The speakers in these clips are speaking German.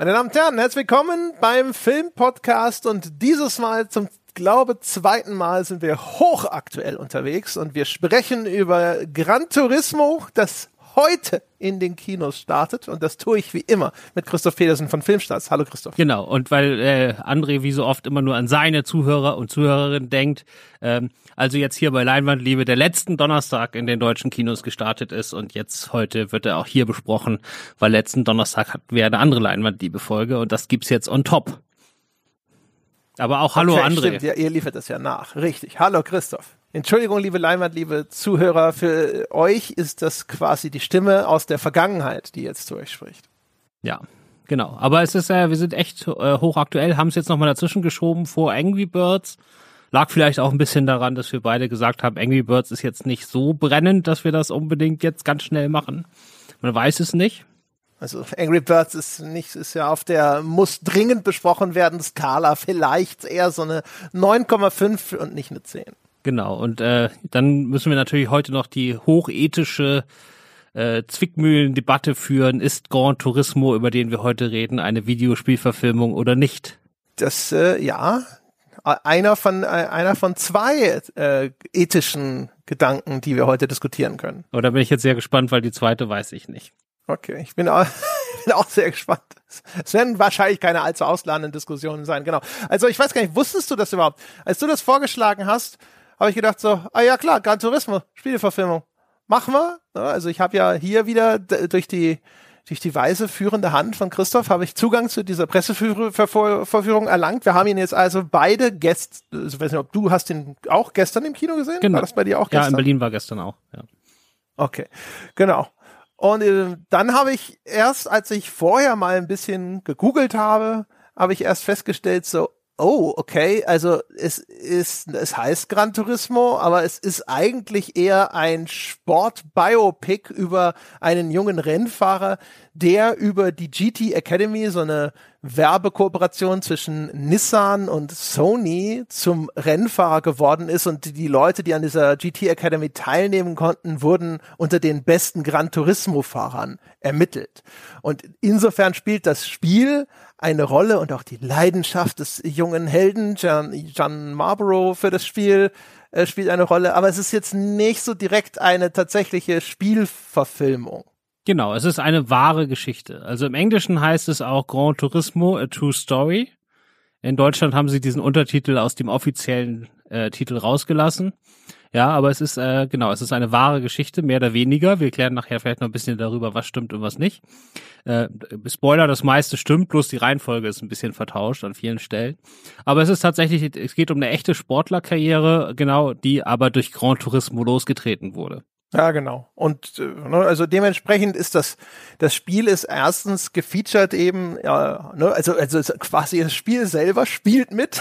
Meine Damen und Herren, herzlich willkommen beim Filmpodcast und dieses Mal zum glaube zweiten Mal sind wir hochaktuell unterwegs und wir sprechen über Gran Turismo, das heute in den Kinos startet. Und das tue ich wie immer mit Christoph Pedersen von Filmstarts. Hallo Christoph. Genau, und weil äh, André wie so oft immer nur an seine Zuhörer und Zuhörerinnen denkt, ähm, also jetzt hier bei Leinwandliebe der letzten Donnerstag in den deutschen Kinos gestartet ist und jetzt heute wird er auch hier besprochen, weil letzten Donnerstag hatten wir eine andere Leinwandliebe-Folge und das gibt's jetzt on top. Aber auch Hallo okay, André. Stimmt, ja, ihr liefert das ja nach. Richtig. Hallo Christoph. Entschuldigung, liebe Leinwand, liebe Zuhörer, für euch ist das quasi die Stimme aus der Vergangenheit, die jetzt zu euch spricht. Ja, genau. Aber es ist, äh, wir sind echt äh, hochaktuell, haben es jetzt nochmal dazwischen geschoben vor Angry Birds. Lag vielleicht auch ein bisschen daran, dass wir beide gesagt haben, Angry Birds ist jetzt nicht so brennend, dass wir das unbedingt jetzt ganz schnell machen. Man weiß es nicht. Also Angry Birds ist nicht, ist ja auf der muss dringend besprochen werden Skala vielleicht eher so eine 9,5 und nicht eine 10. Genau, und äh, dann müssen wir natürlich heute noch die hochethische äh, Zwickmühlen-Debatte führen. Ist Grand Turismo, über den wir heute reden, eine Videospielverfilmung oder nicht? Das, äh, ja, einer von, äh, einer von zwei äh, ethischen Gedanken, die wir heute diskutieren können. Oder oh, bin ich jetzt sehr gespannt, weil die zweite weiß ich nicht. Okay, ich bin auch, bin auch sehr gespannt. Es werden wahrscheinlich keine allzu ausladenden Diskussionen sein, genau. Also ich weiß gar nicht, wusstest du das überhaupt? Als du das vorgeschlagen hast, habe ich gedacht so, ah ja klar, Gran Turismo, Spieleverfilmung. Machen wir. Also ich habe ja hier wieder durch die durch die weise führende Hand von Christoph habe ich Zugang zu dieser Presseverführung erlangt. Wir haben ihn jetzt also beide gestern, also ich weiß nicht, ob du hast ihn auch gestern im Kino gesehen? Genau. War das bei dir auch gestern? Ja, in Berlin war gestern auch, ja. Okay, genau. Und äh, dann habe ich erst, als ich vorher mal ein bisschen gegoogelt habe, habe ich erst festgestellt, so, Oh, okay. Also es ist, es heißt Gran Turismo, aber es ist eigentlich eher ein Sport-Biopic über einen jungen Rennfahrer, der über die GT Academy, so eine Werbekooperation zwischen Nissan und Sony zum Rennfahrer geworden ist und die Leute, die an dieser GT Academy teilnehmen konnten, wurden unter den besten Gran Turismo Fahrern ermittelt. Und insofern spielt das Spiel eine Rolle und auch die Leidenschaft des jungen Helden John, John Marlborough für das Spiel äh, spielt eine Rolle, aber es ist jetzt nicht so direkt eine tatsächliche Spielverfilmung. Genau, es ist eine wahre Geschichte. Also im Englischen heißt es auch Grand Turismo, a True Story. In Deutschland haben sie diesen Untertitel aus dem offiziellen äh, Titel rausgelassen. Ja, aber es ist, äh, genau, es ist eine wahre Geschichte, mehr oder weniger. Wir klären nachher vielleicht noch ein bisschen darüber, was stimmt und was nicht. Äh, Spoiler, das meiste stimmt, bloß die Reihenfolge ist ein bisschen vertauscht an vielen Stellen. Aber es ist tatsächlich, es geht um eine echte Sportlerkarriere, genau, die aber durch Grand Turismo losgetreten wurde. Ja, genau. Und äh, ne, also dementsprechend ist das das Spiel ist erstens gefeatured eben, ja, ne, also also quasi das Spiel selber spielt mit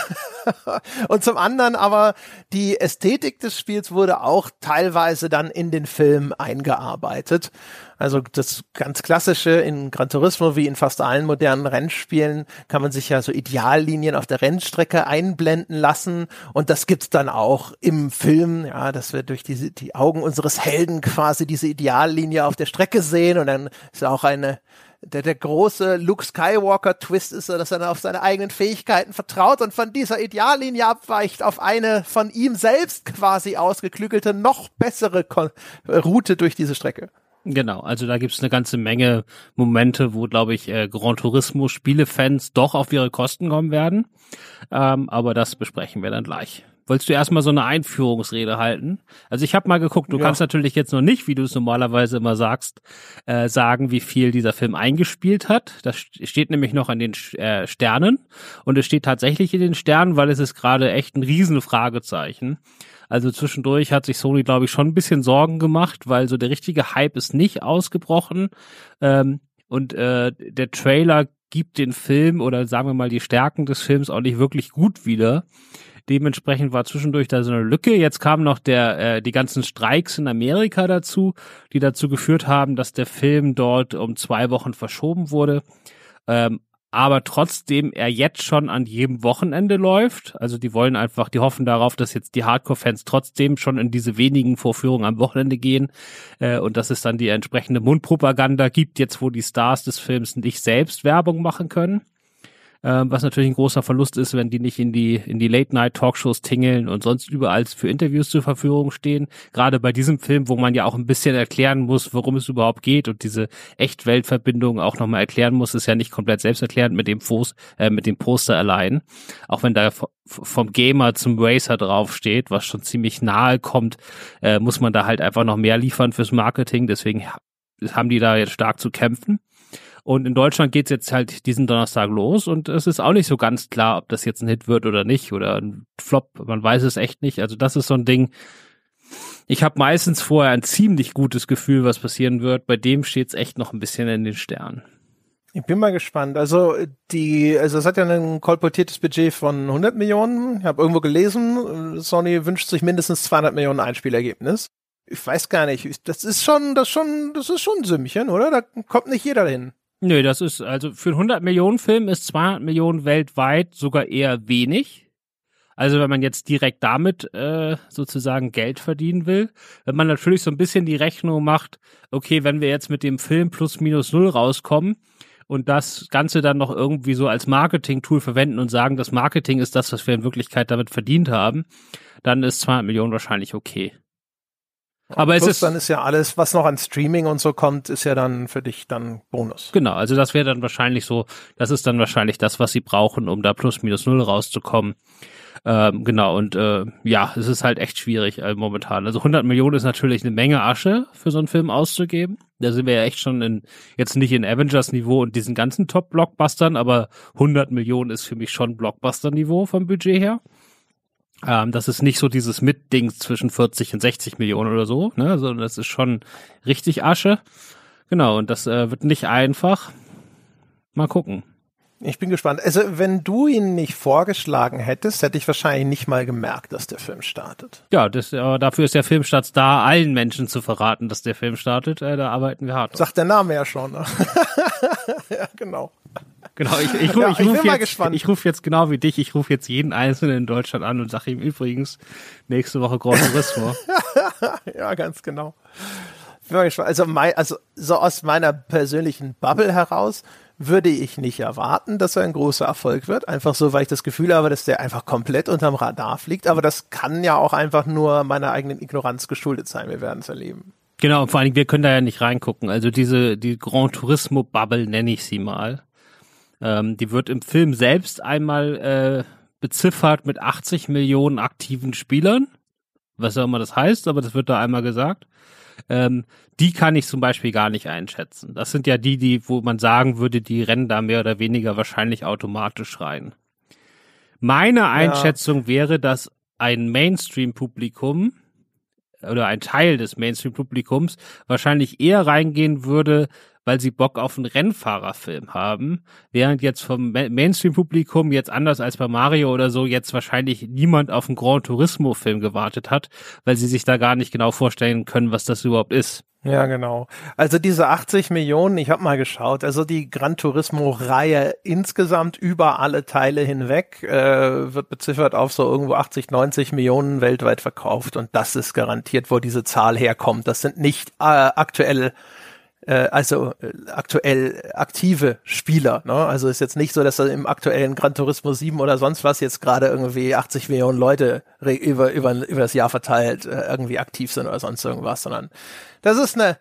und zum anderen aber die Ästhetik des Spiels wurde auch teilweise dann in den Film eingearbeitet. Also das ganz klassische in Gran Turismo wie in fast allen modernen Rennspielen kann man sich ja so Ideallinien auf der Rennstrecke einblenden lassen und das gibt's dann auch im Film, ja, dass wir durch die, die Augen unseres Helden quasi diese Ideallinie auf der Strecke sehen und dann ist auch eine der, der große Luke Skywalker Twist ist dass er auf seine eigenen Fähigkeiten vertraut und von dieser Ideallinie abweicht auf eine von ihm selbst quasi ausgeklügelte, noch bessere Route durch diese Strecke. Genau, also da gibt's eine ganze Menge Momente, wo, glaube ich, äh, Grand Turismo Spielefans doch auf ihre Kosten kommen werden. Ähm, aber das besprechen wir dann gleich. Wolltest du erstmal so eine Einführungsrede halten? Also ich habe mal geguckt, du ja. kannst natürlich jetzt noch nicht, wie du es normalerweise immer sagst, äh, sagen, wie viel dieser Film eingespielt hat. Das steht nämlich noch an den äh, Sternen und es steht tatsächlich in den Sternen, weil es ist gerade echt ein Riesenfragezeichen. Also zwischendurch hat sich Sony, glaube ich, schon ein bisschen Sorgen gemacht, weil so der richtige Hype ist nicht ausgebrochen. Ähm, und äh, der Trailer gibt den Film oder sagen wir mal die Stärken des Films auch nicht wirklich gut wieder. Dementsprechend war zwischendurch da so eine Lücke. Jetzt kamen noch der, äh, die ganzen Streiks in Amerika dazu, die dazu geführt haben, dass der Film dort um zwei Wochen verschoben wurde. Ähm, aber trotzdem er jetzt schon an jedem Wochenende läuft. Also die wollen einfach, die hoffen darauf, dass jetzt die Hardcore-Fans trotzdem schon in diese wenigen Vorführungen am Wochenende gehen äh, und dass es dann die entsprechende Mundpropaganda gibt, jetzt wo die Stars des Films nicht selbst Werbung machen können ähm, was natürlich ein großer Verlust ist, wenn die nicht in die in die Late-Night-Talkshows tingeln und sonst überall für Interviews zur Verfügung stehen. Gerade bei diesem Film, wo man ja auch ein bisschen erklären muss, worum es überhaupt geht und diese Echtweltverbindung auch nochmal erklären muss, ist ja nicht komplett selbsterklärend mit dem, Fos, äh, mit dem Poster allein. Auch wenn da vom Gamer zum Racer draufsteht, was schon ziemlich nahe kommt, äh, muss man da halt einfach noch mehr liefern fürs Marketing. Deswegen haben die da jetzt stark zu kämpfen. Und in Deutschland geht's jetzt halt diesen Donnerstag los und es ist auch nicht so ganz klar, ob das jetzt ein Hit wird oder nicht oder ein Flop. Man weiß es echt nicht. Also das ist so ein Ding. Ich habe meistens vorher ein ziemlich gutes Gefühl, was passieren wird. Bei dem steht's echt noch ein bisschen in den Sternen. Ich bin mal gespannt. Also die, also es hat ja ein kolportiertes Budget von 100 Millionen. Ich habe irgendwo gelesen, Sony wünscht sich mindestens 200 Millionen Einspielergebnis. Ich weiß gar nicht. Das ist schon, das schon, das ist schon ein Sümmchen, oder? Da kommt nicht jeder hin. Nö, das ist, also für einen 100 Millionen Film ist 200 Millionen weltweit sogar eher wenig. Also wenn man jetzt direkt damit äh, sozusagen Geld verdienen will, wenn man natürlich so ein bisschen die Rechnung macht, okay, wenn wir jetzt mit dem Film plus minus null rauskommen und das Ganze dann noch irgendwie so als Marketing-Tool verwenden und sagen, das Marketing ist das, was wir in Wirklichkeit damit verdient haben, dann ist 200 Millionen wahrscheinlich okay. Aber es ist dann ist ja alles, was noch an Streaming und so kommt, ist ja dann für dich dann Bonus. Genau, also das wäre dann wahrscheinlich so, das ist dann wahrscheinlich das, was sie brauchen, um da plus minus null rauszukommen. Ähm, genau, und äh, ja, es ist halt echt schwierig äh, momentan. Also 100 Millionen ist natürlich eine Menge Asche für so einen Film auszugeben. Da sind wir ja echt schon in, jetzt nicht in Avengers-Niveau und diesen ganzen Top-Blockbustern, aber 100 Millionen ist für mich schon Blockbuster-Niveau vom Budget her. Ähm, das ist nicht so dieses Mitding zwischen 40 und 60 Millionen oder so, ne, sondern das ist schon richtig Asche. Genau, und das äh, wird nicht einfach. Mal gucken. Ich bin gespannt. Also, wenn du ihn nicht vorgeschlagen hättest, hätte ich wahrscheinlich nicht mal gemerkt, dass der Film startet. Ja, das, äh, dafür ist der Filmstart da, allen Menschen zu verraten, dass der Film startet. Äh, da arbeiten wir hart. Sagt der Name ja schon. Ne? ja, genau. Genau, ich, ich, ja, ich, ich rufe jetzt, ich ruf jetzt genau wie dich, ich rufe jetzt jeden Einzelnen in Deutschland an und sage ihm übrigens nächste Woche Grand Turismo. ja, ganz genau. Also, mein, also so aus meiner persönlichen Bubble heraus würde ich nicht erwarten, dass er ein großer Erfolg wird. Einfach so, weil ich das Gefühl habe, dass der einfach komplett unterm Radar fliegt. Aber das kann ja auch einfach nur meiner eigenen Ignoranz geschuldet sein. Wir werden es erleben. Genau, und vor allem, wir können da ja nicht reingucken. Also diese, die Grand Turismo Bubble nenne ich sie mal. Ähm, die wird im Film selbst einmal äh, beziffert mit 80 Millionen aktiven Spielern. Was auch immer das heißt, aber das wird da einmal gesagt. Ähm, die kann ich zum Beispiel gar nicht einschätzen. Das sind ja die, die, wo man sagen würde, die rennen da mehr oder weniger wahrscheinlich automatisch rein. Meine Einschätzung ja. wäre, dass ein Mainstream-Publikum oder ein Teil des Mainstream-Publikums wahrscheinlich eher reingehen würde, weil sie Bock auf einen Rennfahrerfilm haben, während jetzt vom Mainstream-Publikum jetzt anders als bei Mario oder so jetzt wahrscheinlich niemand auf einen Grand Turismo-Film gewartet hat, weil sie sich da gar nicht genau vorstellen können, was das überhaupt ist. Ja, genau. Also diese 80 Millionen, ich habe mal geschaut, also die Gran Turismo-Reihe insgesamt über alle Teile hinweg äh, wird beziffert auf so irgendwo 80, 90 Millionen weltweit verkauft und das ist garantiert, wo diese Zahl herkommt. Das sind nicht äh, aktuell also äh, aktuell aktive Spieler. Ne? Also ist jetzt nicht so, dass da im aktuellen Gran Turismo 7 oder sonst was jetzt gerade irgendwie 80 Millionen Leute über, über, über das Jahr verteilt äh, irgendwie aktiv sind oder sonst irgendwas, sondern das ist eine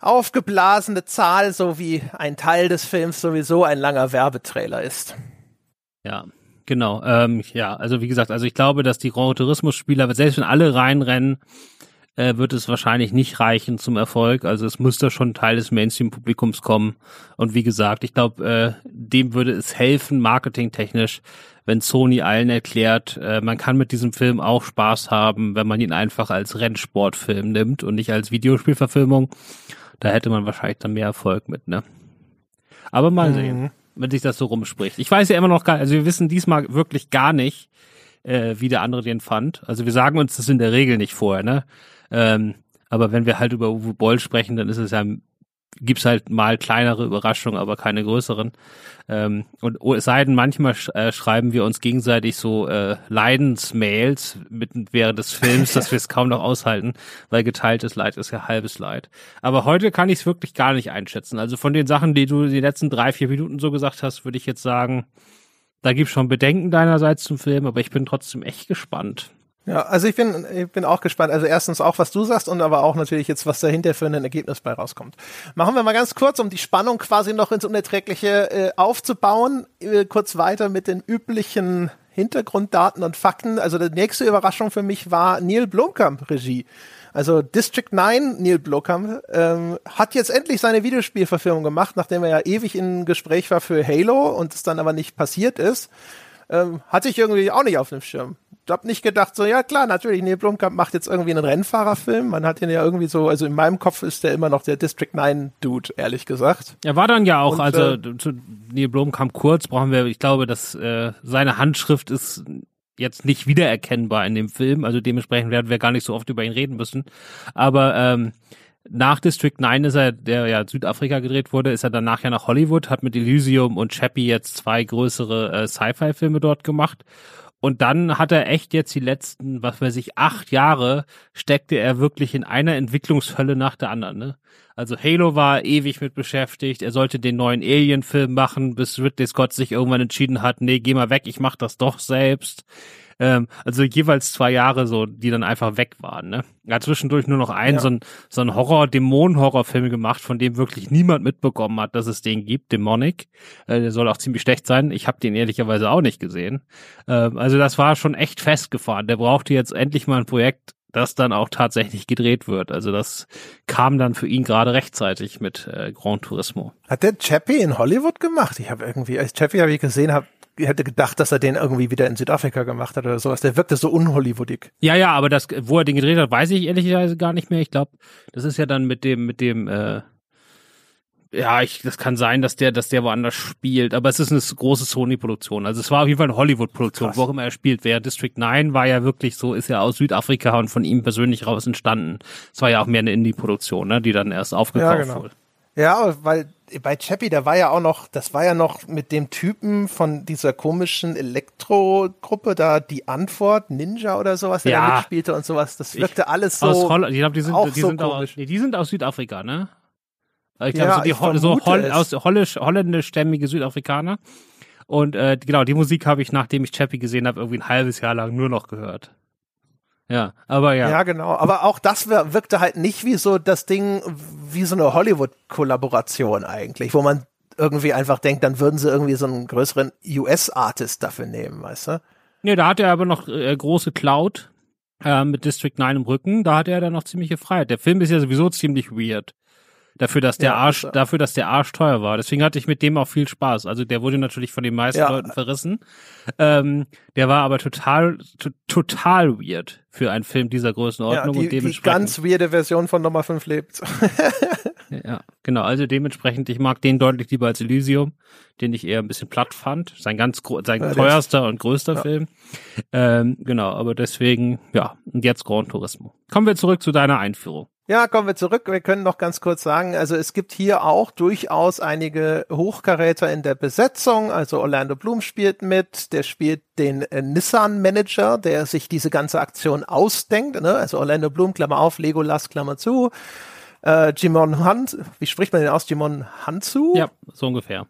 aufgeblasene Zahl, so wie ein Teil des Films sowieso ein langer Werbetrailer ist. Ja, genau. Ähm, ja, also wie gesagt, also ich glaube, dass die Gran Turismo Spieler, selbst wenn alle reinrennen, äh, wird es wahrscheinlich nicht reichen zum Erfolg. Also es müsste schon Teil des Mainstream-Publikums kommen. Und wie gesagt, ich glaube, äh, dem würde es helfen, marketingtechnisch, wenn Sony allen erklärt, äh, man kann mit diesem Film auch Spaß haben, wenn man ihn einfach als Rennsportfilm nimmt und nicht als Videospielverfilmung. Da hätte man wahrscheinlich dann mehr Erfolg mit, ne? Aber mal mhm. sehen, wenn sich das so rumspricht. Ich weiß ja immer noch gar, also wir wissen diesmal wirklich gar nicht, äh, wie der andere den fand. Also wir sagen uns das in der Regel nicht vorher, ne? Ähm, aber wenn wir halt über Uwe Boll sprechen, dann ist es ja gibt's halt mal kleinere Überraschungen, aber keine größeren. Ähm, und es sei denn, manchmal sch äh, schreiben wir uns gegenseitig so äh, Leidensmails mitten während des Films, dass wir es kaum noch aushalten, weil geteiltes Leid ist ja halbes Leid. Aber heute kann ich es wirklich gar nicht einschätzen. Also von den Sachen, die du die letzten drei, vier Minuten so gesagt hast, würde ich jetzt sagen, da gibt's schon Bedenken deinerseits zum Film, aber ich bin trotzdem echt gespannt. Ja, also ich bin, ich bin auch gespannt. Also erstens auch, was du sagst und aber auch natürlich jetzt, was dahinter für ein Ergebnis bei rauskommt. Machen wir mal ganz kurz, um die Spannung quasi noch ins Unerträgliche äh, aufzubauen, äh, kurz weiter mit den üblichen Hintergrunddaten und Fakten. Also die nächste Überraschung für mich war Neil Blomkamp Regie. Also District 9, Neil Blomkamp, ähm, hat jetzt endlich seine Videospielverfilmung gemacht, nachdem er ja ewig in Gespräch war für Halo und es dann aber nicht passiert ist. Ähm, hatte ich irgendwie auch nicht auf dem Schirm hab nicht gedacht, so, ja klar, natürlich, Neil Blomkamp macht jetzt irgendwie einen Rennfahrerfilm. Man hat ihn ja irgendwie so, also in meinem Kopf ist der immer noch der District 9 Dude, ehrlich gesagt. Er war dann ja auch, Und, also äh, zu Neil Blomkamp kurz brauchen wir, ich glaube, dass äh, seine Handschrift ist jetzt nicht wiedererkennbar in dem Film, also dementsprechend werden wir gar nicht so oft über ihn reden müssen. Aber ähm, nach District 9 ist er, der ja Südafrika gedreht wurde, ist er danach ja nach Hollywood, hat mit Elysium und Chappie jetzt zwei größere äh, Sci-Fi-Filme dort gemacht und dann hat er echt jetzt die letzten, was weiß ich, acht Jahre steckte er wirklich in einer Entwicklungshölle nach der anderen. Ne? Also Halo war ewig mit beschäftigt. Er sollte den neuen Alien-Film machen, bis Ridley Scott sich irgendwann entschieden hat, nee, geh mal weg, ich mach das doch selbst. Ähm, also jeweils zwei Jahre so, die dann einfach weg waren. Ne? Er hat zwischendurch nur noch einen ja. so ein so ein Horror, Dämonen-Horrorfilm gemacht, von dem wirklich niemand mitbekommen hat, dass es den gibt, Demonic. Äh, der soll auch ziemlich schlecht sein. Ich habe den ehrlicherweise auch nicht gesehen. Ähm, also das war schon echt festgefahren. Der brauchte jetzt endlich mal ein Projekt, das dann auch tatsächlich gedreht wird. Also das kam dann für ihn gerade rechtzeitig mit äh, Grand Turismo. Hat der Chappie in Hollywood gemacht? Ich habe irgendwie, als Chappie habe ich gesehen, habe hätte gedacht, dass er den irgendwie wieder in Südafrika gemacht hat oder sowas. Der wirkte so unhollywoodig. Ja, ja, aber das, wo er den gedreht hat, weiß ich ehrlicherweise gar nicht mehr. Ich glaube, das ist ja dann mit dem, mit dem, äh, ja, ich, das kann sein, dass der, dass der woanders spielt, aber es ist eine große Sony-Produktion. Also es war auf jeden Fall eine Hollywood-Produktion, wo auch immer er spielt. Wer District 9 war ja wirklich so, ist ja aus Südafrika und von ihm persönlich raus entstanden. Es war ja auch mehr eine Indie-Produktion, ne, die dann erst aufgekauft ja, genau. wurde. Ja, weil bei Chappie, da war ja auch noch, das war ja noch mit dem Typen von dieser komischen Elektro-Gruppe da, die Antwort, Ninja oder sowas, der ja. da mitspielte und sowas. Das wirkte ich, alles so. Aus Holland, ich glaube, die sind, auch die, so sind aus, nee, die sind aus Südafrika, ne? Ich glaube, ja, so, die Ho so Holl aus holländisch, holländischstämmige Südafrikaner. Und äh, genau, die Musik habe ich, nachdem ich Chappie gesehen habe, irgendwie ein halbes Jahr lang nur noch gehört. Ja, aber ja. Ja, genau. Aber auch das wirkte halt nicht wie so das Ding, wie so eine Hollywood-Kollaboration eigentlich, wo man irgendwie einfach denkt, dann würden sie irgendwie so einen größeren US-Artist dafür nehmen, weißt du? Nee, da hat er aber noch äh, große Cloud äh, mit District 9 im Rücken, da hat er dann noch ziemliche Freiheit. Der Film ist ja sowieso ziemlich weird dafür, dass der ja, Arsch, das dafür, dass der Arsch teuer war. Deswegen hatte ich mit dem auch viel Spaß. Also der wurde natürlich von den meisten ja. Leuten verrissen. Ähm, der war aber total, total weird für einen Film dieser Größenordnung ja, die, und dementsprechend. Die ganz weirde Version von Nummer 5 lebt. ja, genau. Also dementsprechend, ich mag den deutlich lieber als Elysium, den ich eher ein bisschen platt fand. Sein ganz, sein ja, teuerster und größter ja. Film. Ähm, genau. Aber deswegen, ja. Und jetzt Grand Turismo. Kommen wir zurück zu deiner Einführung. Ja, kommen wir zurück. Wir können noch ganz kurz sagen, also es gibt hier auch durchaus einige Hochkaräter in der Besetzung. Also Orlando Bloom spielt mit, der spielt den äh, Nissan-Manager, der sich diese ganze Aktion ausdenkt. Ne? Also Orlando Bloom, Klammer auf, Legolas, Klammer zu. Äh, Jimon Hunt, wie spricht man den aus? Jimon Hansu? Ja, so ungefähr.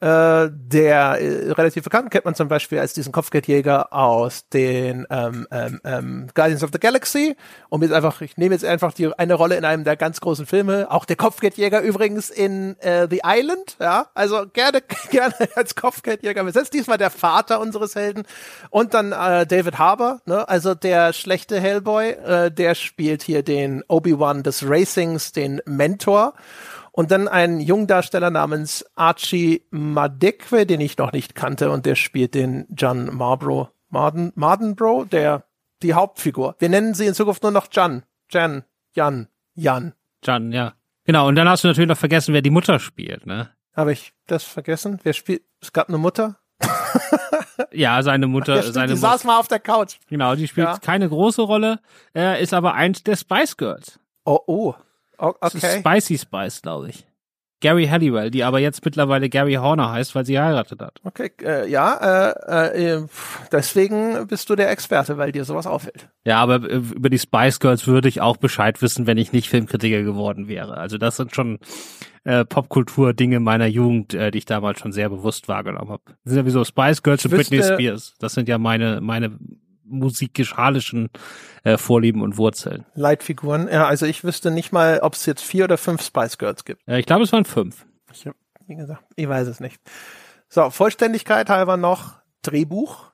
Äh, der äh, relativ bekannt kennt man zum Beispiel als diesen Kopfgeldjäger aus den ähm, ähm, ähm, Guardians of the Galaxy. Und jetzt einfach, ich nehme jetzt einfach die eine Rolle in einem der ganz großen Filme. Auch der Kopfgeldjäger übrigens in äh, The Island. Ja, also gerne gerne als Kopfgeldjäger besetzt. Diesmal der Vater unseres Helden und dann äh, David Harbour. Ne? Also der schlechte Hellboy, äh, der spielt hier den Obi Wan des Racings, den Mentor. Und dann ein Jungdarsteller namens Archie Madekwe, den ich noch nicht kannte, und der spielt den John Marbro, Marden, Mardenbro, der, die Hauptfigur. Wir nennen sie in Zukunft nur noch Jan. Jan, Jan, Jan. Jan, ja. Genau, und dann hast du natürlich noch vergessen, wer die Mutter spielt, ne? Habe ich das vergessen? Wer spielt? Es gab eine Mutter? ja, seine Mutter. Stimmt, seine die Mutter. saß mal auf der Couch. Genau, die spielt ja. keine große Rolle, äh, ist aber eins der Spice Girls. Oh, oh. Okay. Spicy Spice, glaube ich. Gary Halliwell, die aber jetzt mittlerweile Gary Horner heißt, weil sie geheiratet hat. Okay, äh, ja, äh, äh, deswegen bist du der Experte, weil dir sowas auffällt. Ja, aber äh, über die Spice Girls würde ich auch Bescheid wissen, wenn ich nicht Filmkritiker geworden wäre. Also das sind schon äh, Popkultur-Dinge meiner Jugend, äh, die ich damals schon sehr bewusst wahrgenommen habe. Das sind ja wie so Spice Girls und Britney Spears. Das sind ja meine, meine musikalischen äh, Vorlieben und Wurzeln. Leitfiguren. Ja, also ich wüsste nicht mal, ob es jetzt vier oder fünf Spice Girls gibt. Äh, ich glaube, es waren fünf. Ich, wie gesagt, ich weiß es nicht. So, Vollständigkeit halber noch Drehbuch.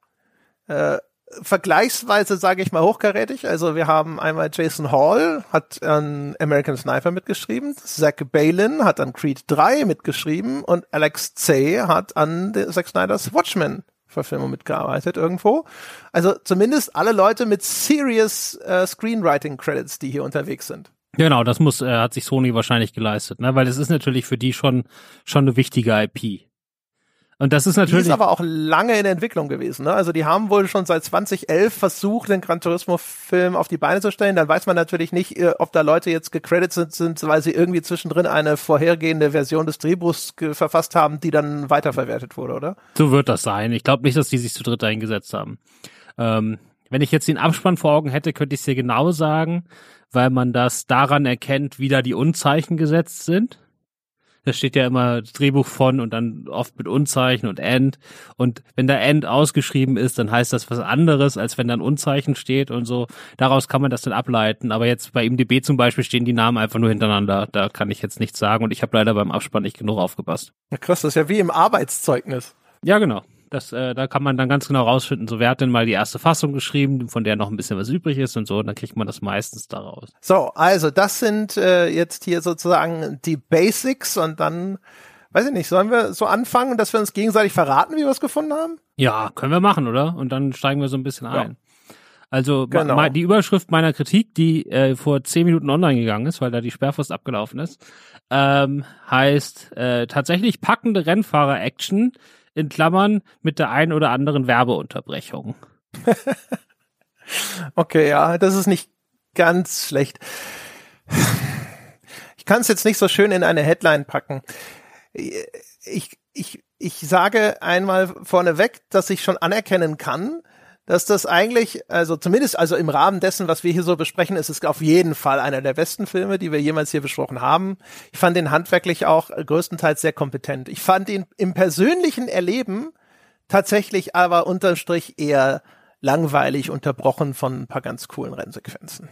Äh, vergleichsweise sage ich mal hochkarätig. Also wir haben einmal Jason Hall, hat an American Sniper mitgeschrieben, Zach Balin hat an Creed 3 mitgeschrieben und Alex Zay hat an Zack Snyder's Watchmen Verfilmung mitgearbeitet irgendwo. Also zumindest alle Leute mit serious äh, Screenwriting Credits, die hier unterwegs sind. Genau, das muss äh, hat sich Sony wahrscheinlich geleistet, ne? Weil es ist natürlich für die schon schon eine wichtige IP. Und das ist natürlich. Die ist aber auch lange in Entwicklung gewesen. Ne? Also die haben wohl schon seit 2011 versucht, den Gran Turismo-Film auf die Beine zu stellen. Dann weiß man natürlich nicht, äh, ob da Leute jetzt gecredited sind, weil sie irgendwie zwischendrin eine vorhergehende Version des Drehbuchs verfasst haben, die dann weiterverwertet wurde, oder? So wird das sein. Ich glaube nicht, dass die sich zu dritt eingesetzt haben. Ähm, wenn ich jetzt den Abspann vor Augen hätte, könnte ich es dir genau sagen, weil man das daran erkennt, wie da die Unzeichen gesetzt sind. Da steht ja immer Drehbuch von und dann oft mit Unzeichen und End. Und wenn da End ausgeschrieben ist, dann heißt das was anderes, als wenn dann Unzeichen steht und so. Daraus kann man das dann ableiten. Aber jetzt bei IMDB zum Beispiel stehen die Namen einfach nur hintereinander. Da kann ich jetzt nichts sagen und ich habe leider beim Abspann nicht genug aufgepasst. Ja, krass, das ist ja wie im Arbeitszeugnis. Ja, genau. Das, äh, da kann man dann ganz genau rausfinden, so wer hat denn mal die erste Fassung geschrieben, von der noch ein bisschen was übrig ist und so, und dann kriegt man das meistens daraus. So, also das sind äh, jetzt hier sozusagen die Basics und dann, weiß ich nicht, sollen wir so anfangen, dass wir uns gegenseitig verraten, wie wir es gefunden haben? Ja, können wir machen, oder? Und dann steigen wir so ein bisschen ein. Ja. Also genau. die Überschrift meiner Kritik, die äh, vor zehn Minuten online gegangen ist, weil da die Sperrfrist abgelaufen ist, ähm, heißt äh, tatsächlich packende Rennfahrer-Action in Klammern mit der ein oder anderen Werbeunterbrechung. okay, ja, das ist nicht ganz schlecht. Ich kann es jetzt nicht so schön in eine Headline packen. Ich, ich, ich sage einmal vorneweg, dass ich schon anerkennen kann, dass das eigentlich, also zumindest also im Rahmen dessen, was wir hier so besprechen, ist es auf jeden Fall einer der besten Filme, die wir jemals hier besprochen haben. Ich fand ihn handwerklich auch größtenteils sehr kompetent. Ich fand ihn im persönlichen Erleben tatsächlich aber unterm Strich eher langweilig unterbrochen von ein paar ganz coolen Rennsequenzen.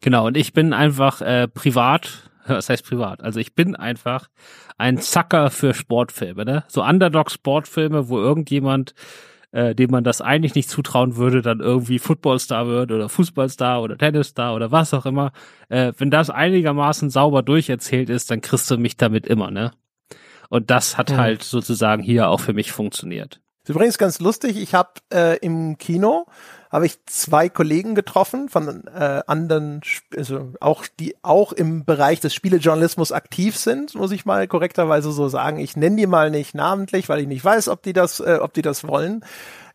Genau, und ich bin einfach äh, privat, was heißt privat? Also ich bin einfach ein Zacker für Sportfilme, ne? So Underdog-Sportfilme, wo irgendjemand äh, dem man das eigentlich nicht zutrauen würde, dann irgendwie Footballstar wird oder Fußballstar oder Tennisstar oder was auch immer. Äh, wenn das einigermaßen sauber durcherzählt ist, dann kriegst du mich damit immer, ne? Und das hat mhm. halt sozusagen hier auch für mich funktioniert. Übrigens ganz lustig. Ich habe äh, im Kino habe ich zwei Kollegen getroffen von äh, anderen, also auch die auch im Bereich des Spielejournalismus aktiv sind, muss ich mal korrekterweise so sagen. Ich nenne die mal nicht namentlich, weil ich nicht weiß, ob die das, äh, ob die das wollen.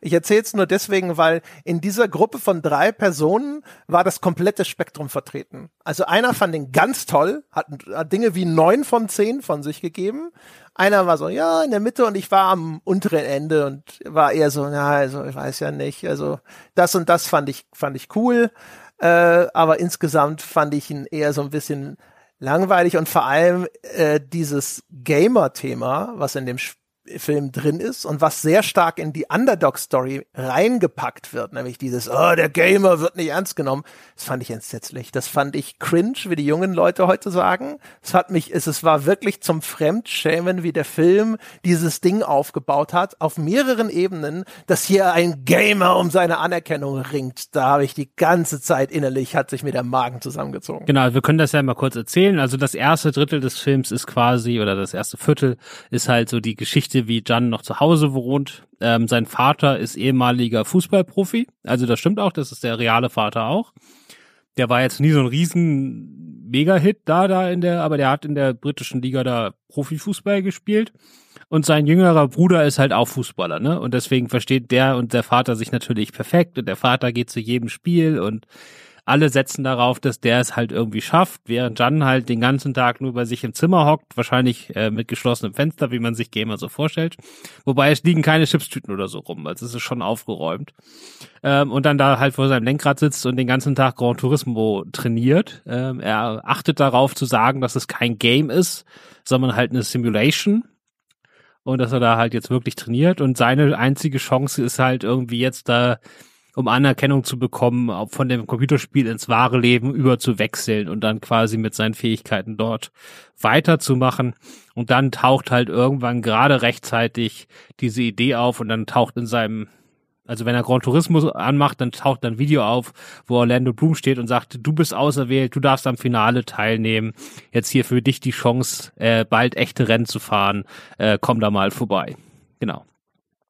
Ich erzähle es nur deswegen, weil in dieser Gruppe von drei Personen war das komplette Spektrum vertreten. Also einer fand ihn ganz toll, hat, hat Dinge wie neun von zehn von sich gegeben. Einer war so, ja, in der Mitte und ich war am unteren Ende und war eher so, ja, also ich weiß ja nicht. Also das und das fand ich, fand ich cool. Äh, aber insgesamt fand ich ihn eher so ein bisschen langweilig und vor allem äh, dieses Gamer-Thema, was in dem Spiel Film drin ist und was sehr stark in die Underdog-Story reingepackt wird, nämlich dieses, oh, der Gamer wird nicht ernst genommen. Das fand ich entsetzlich. Das fand ich cringe, wie die jungen Leute heute sagen. Es hat mich, es, es war wirklich zum Fremdschämen, wie der Film dieses Ding aufgebaut hat, auf mehreren Ebenen, dass hier ein Gamer um seine Anerkennung ringt. Da habe ich die ganze Zeit innerlich, hat sich mir der Magen zusammengezogen. Genau, wir können das ja mal kurz erzählen. Also das erste Drittel des Films ist quasi, oder das erste Viertel ist halt so die Geschichte Geschichte, wie Jan noch zu Hause wohnt. Ähm, sein Vater ist ehemaliger Fußballprofi. Also das stimmt auch, das ist der reale Vater auch. Der war jetzt nie so ein riesen Mega-Hit da, da in der, aber der hat in der britischen Liga da Profifußball gespielt. Und sein jüngerer Bruder ist halt auch Fußballer, ne? Und deswegen versteht der und der Vater sich natürlich perfekt und der Vater geht zu jedem Spiel und alle setzen darauf, dass der es halt irgendwie schafft, während Jan halt den ganzen Tag nur bei sich im Zimmer hockt, wahrscheinlich äh, mit geschlossenem Fenster, wie man sich Gamer so vorstellt. Wobei es liegen keine Chipstüten oder so rum, also es ist schon aufgeräumt. Ähm, und dann da halt vor seinem Lenkrad sitzt und den ganzen Tag Gran Turismo trainiert. Ähm, er achtet darauf zu sagen, dass es kein Game ist, sondern halt eine Simulation und dass er da halt jetzt wirklich trainiert und seine einzige Chance ist halt irgendwie jetzt da um Anerkennung zu bekommen, von dem Computerspiel ins wahre Leben überzuwechseln und dann quasi mit seinen Fähigkeiten dort weiterzumachen. Und dann taucht halt irgendwann gerade rechtzeitig diese Idee auf und dann taucht in seinem also wenn er Gran Turismo anmacht, dann taucht dann ein Video auf, wo Orlando Bloom steht und sagt, du bist auserwählt, du darfst am Finale teilnehmen. Jetzt hier für dich die Chance, äh, bald echte Rennen zu fahren. Äh, komm da mal vorbei. Genau.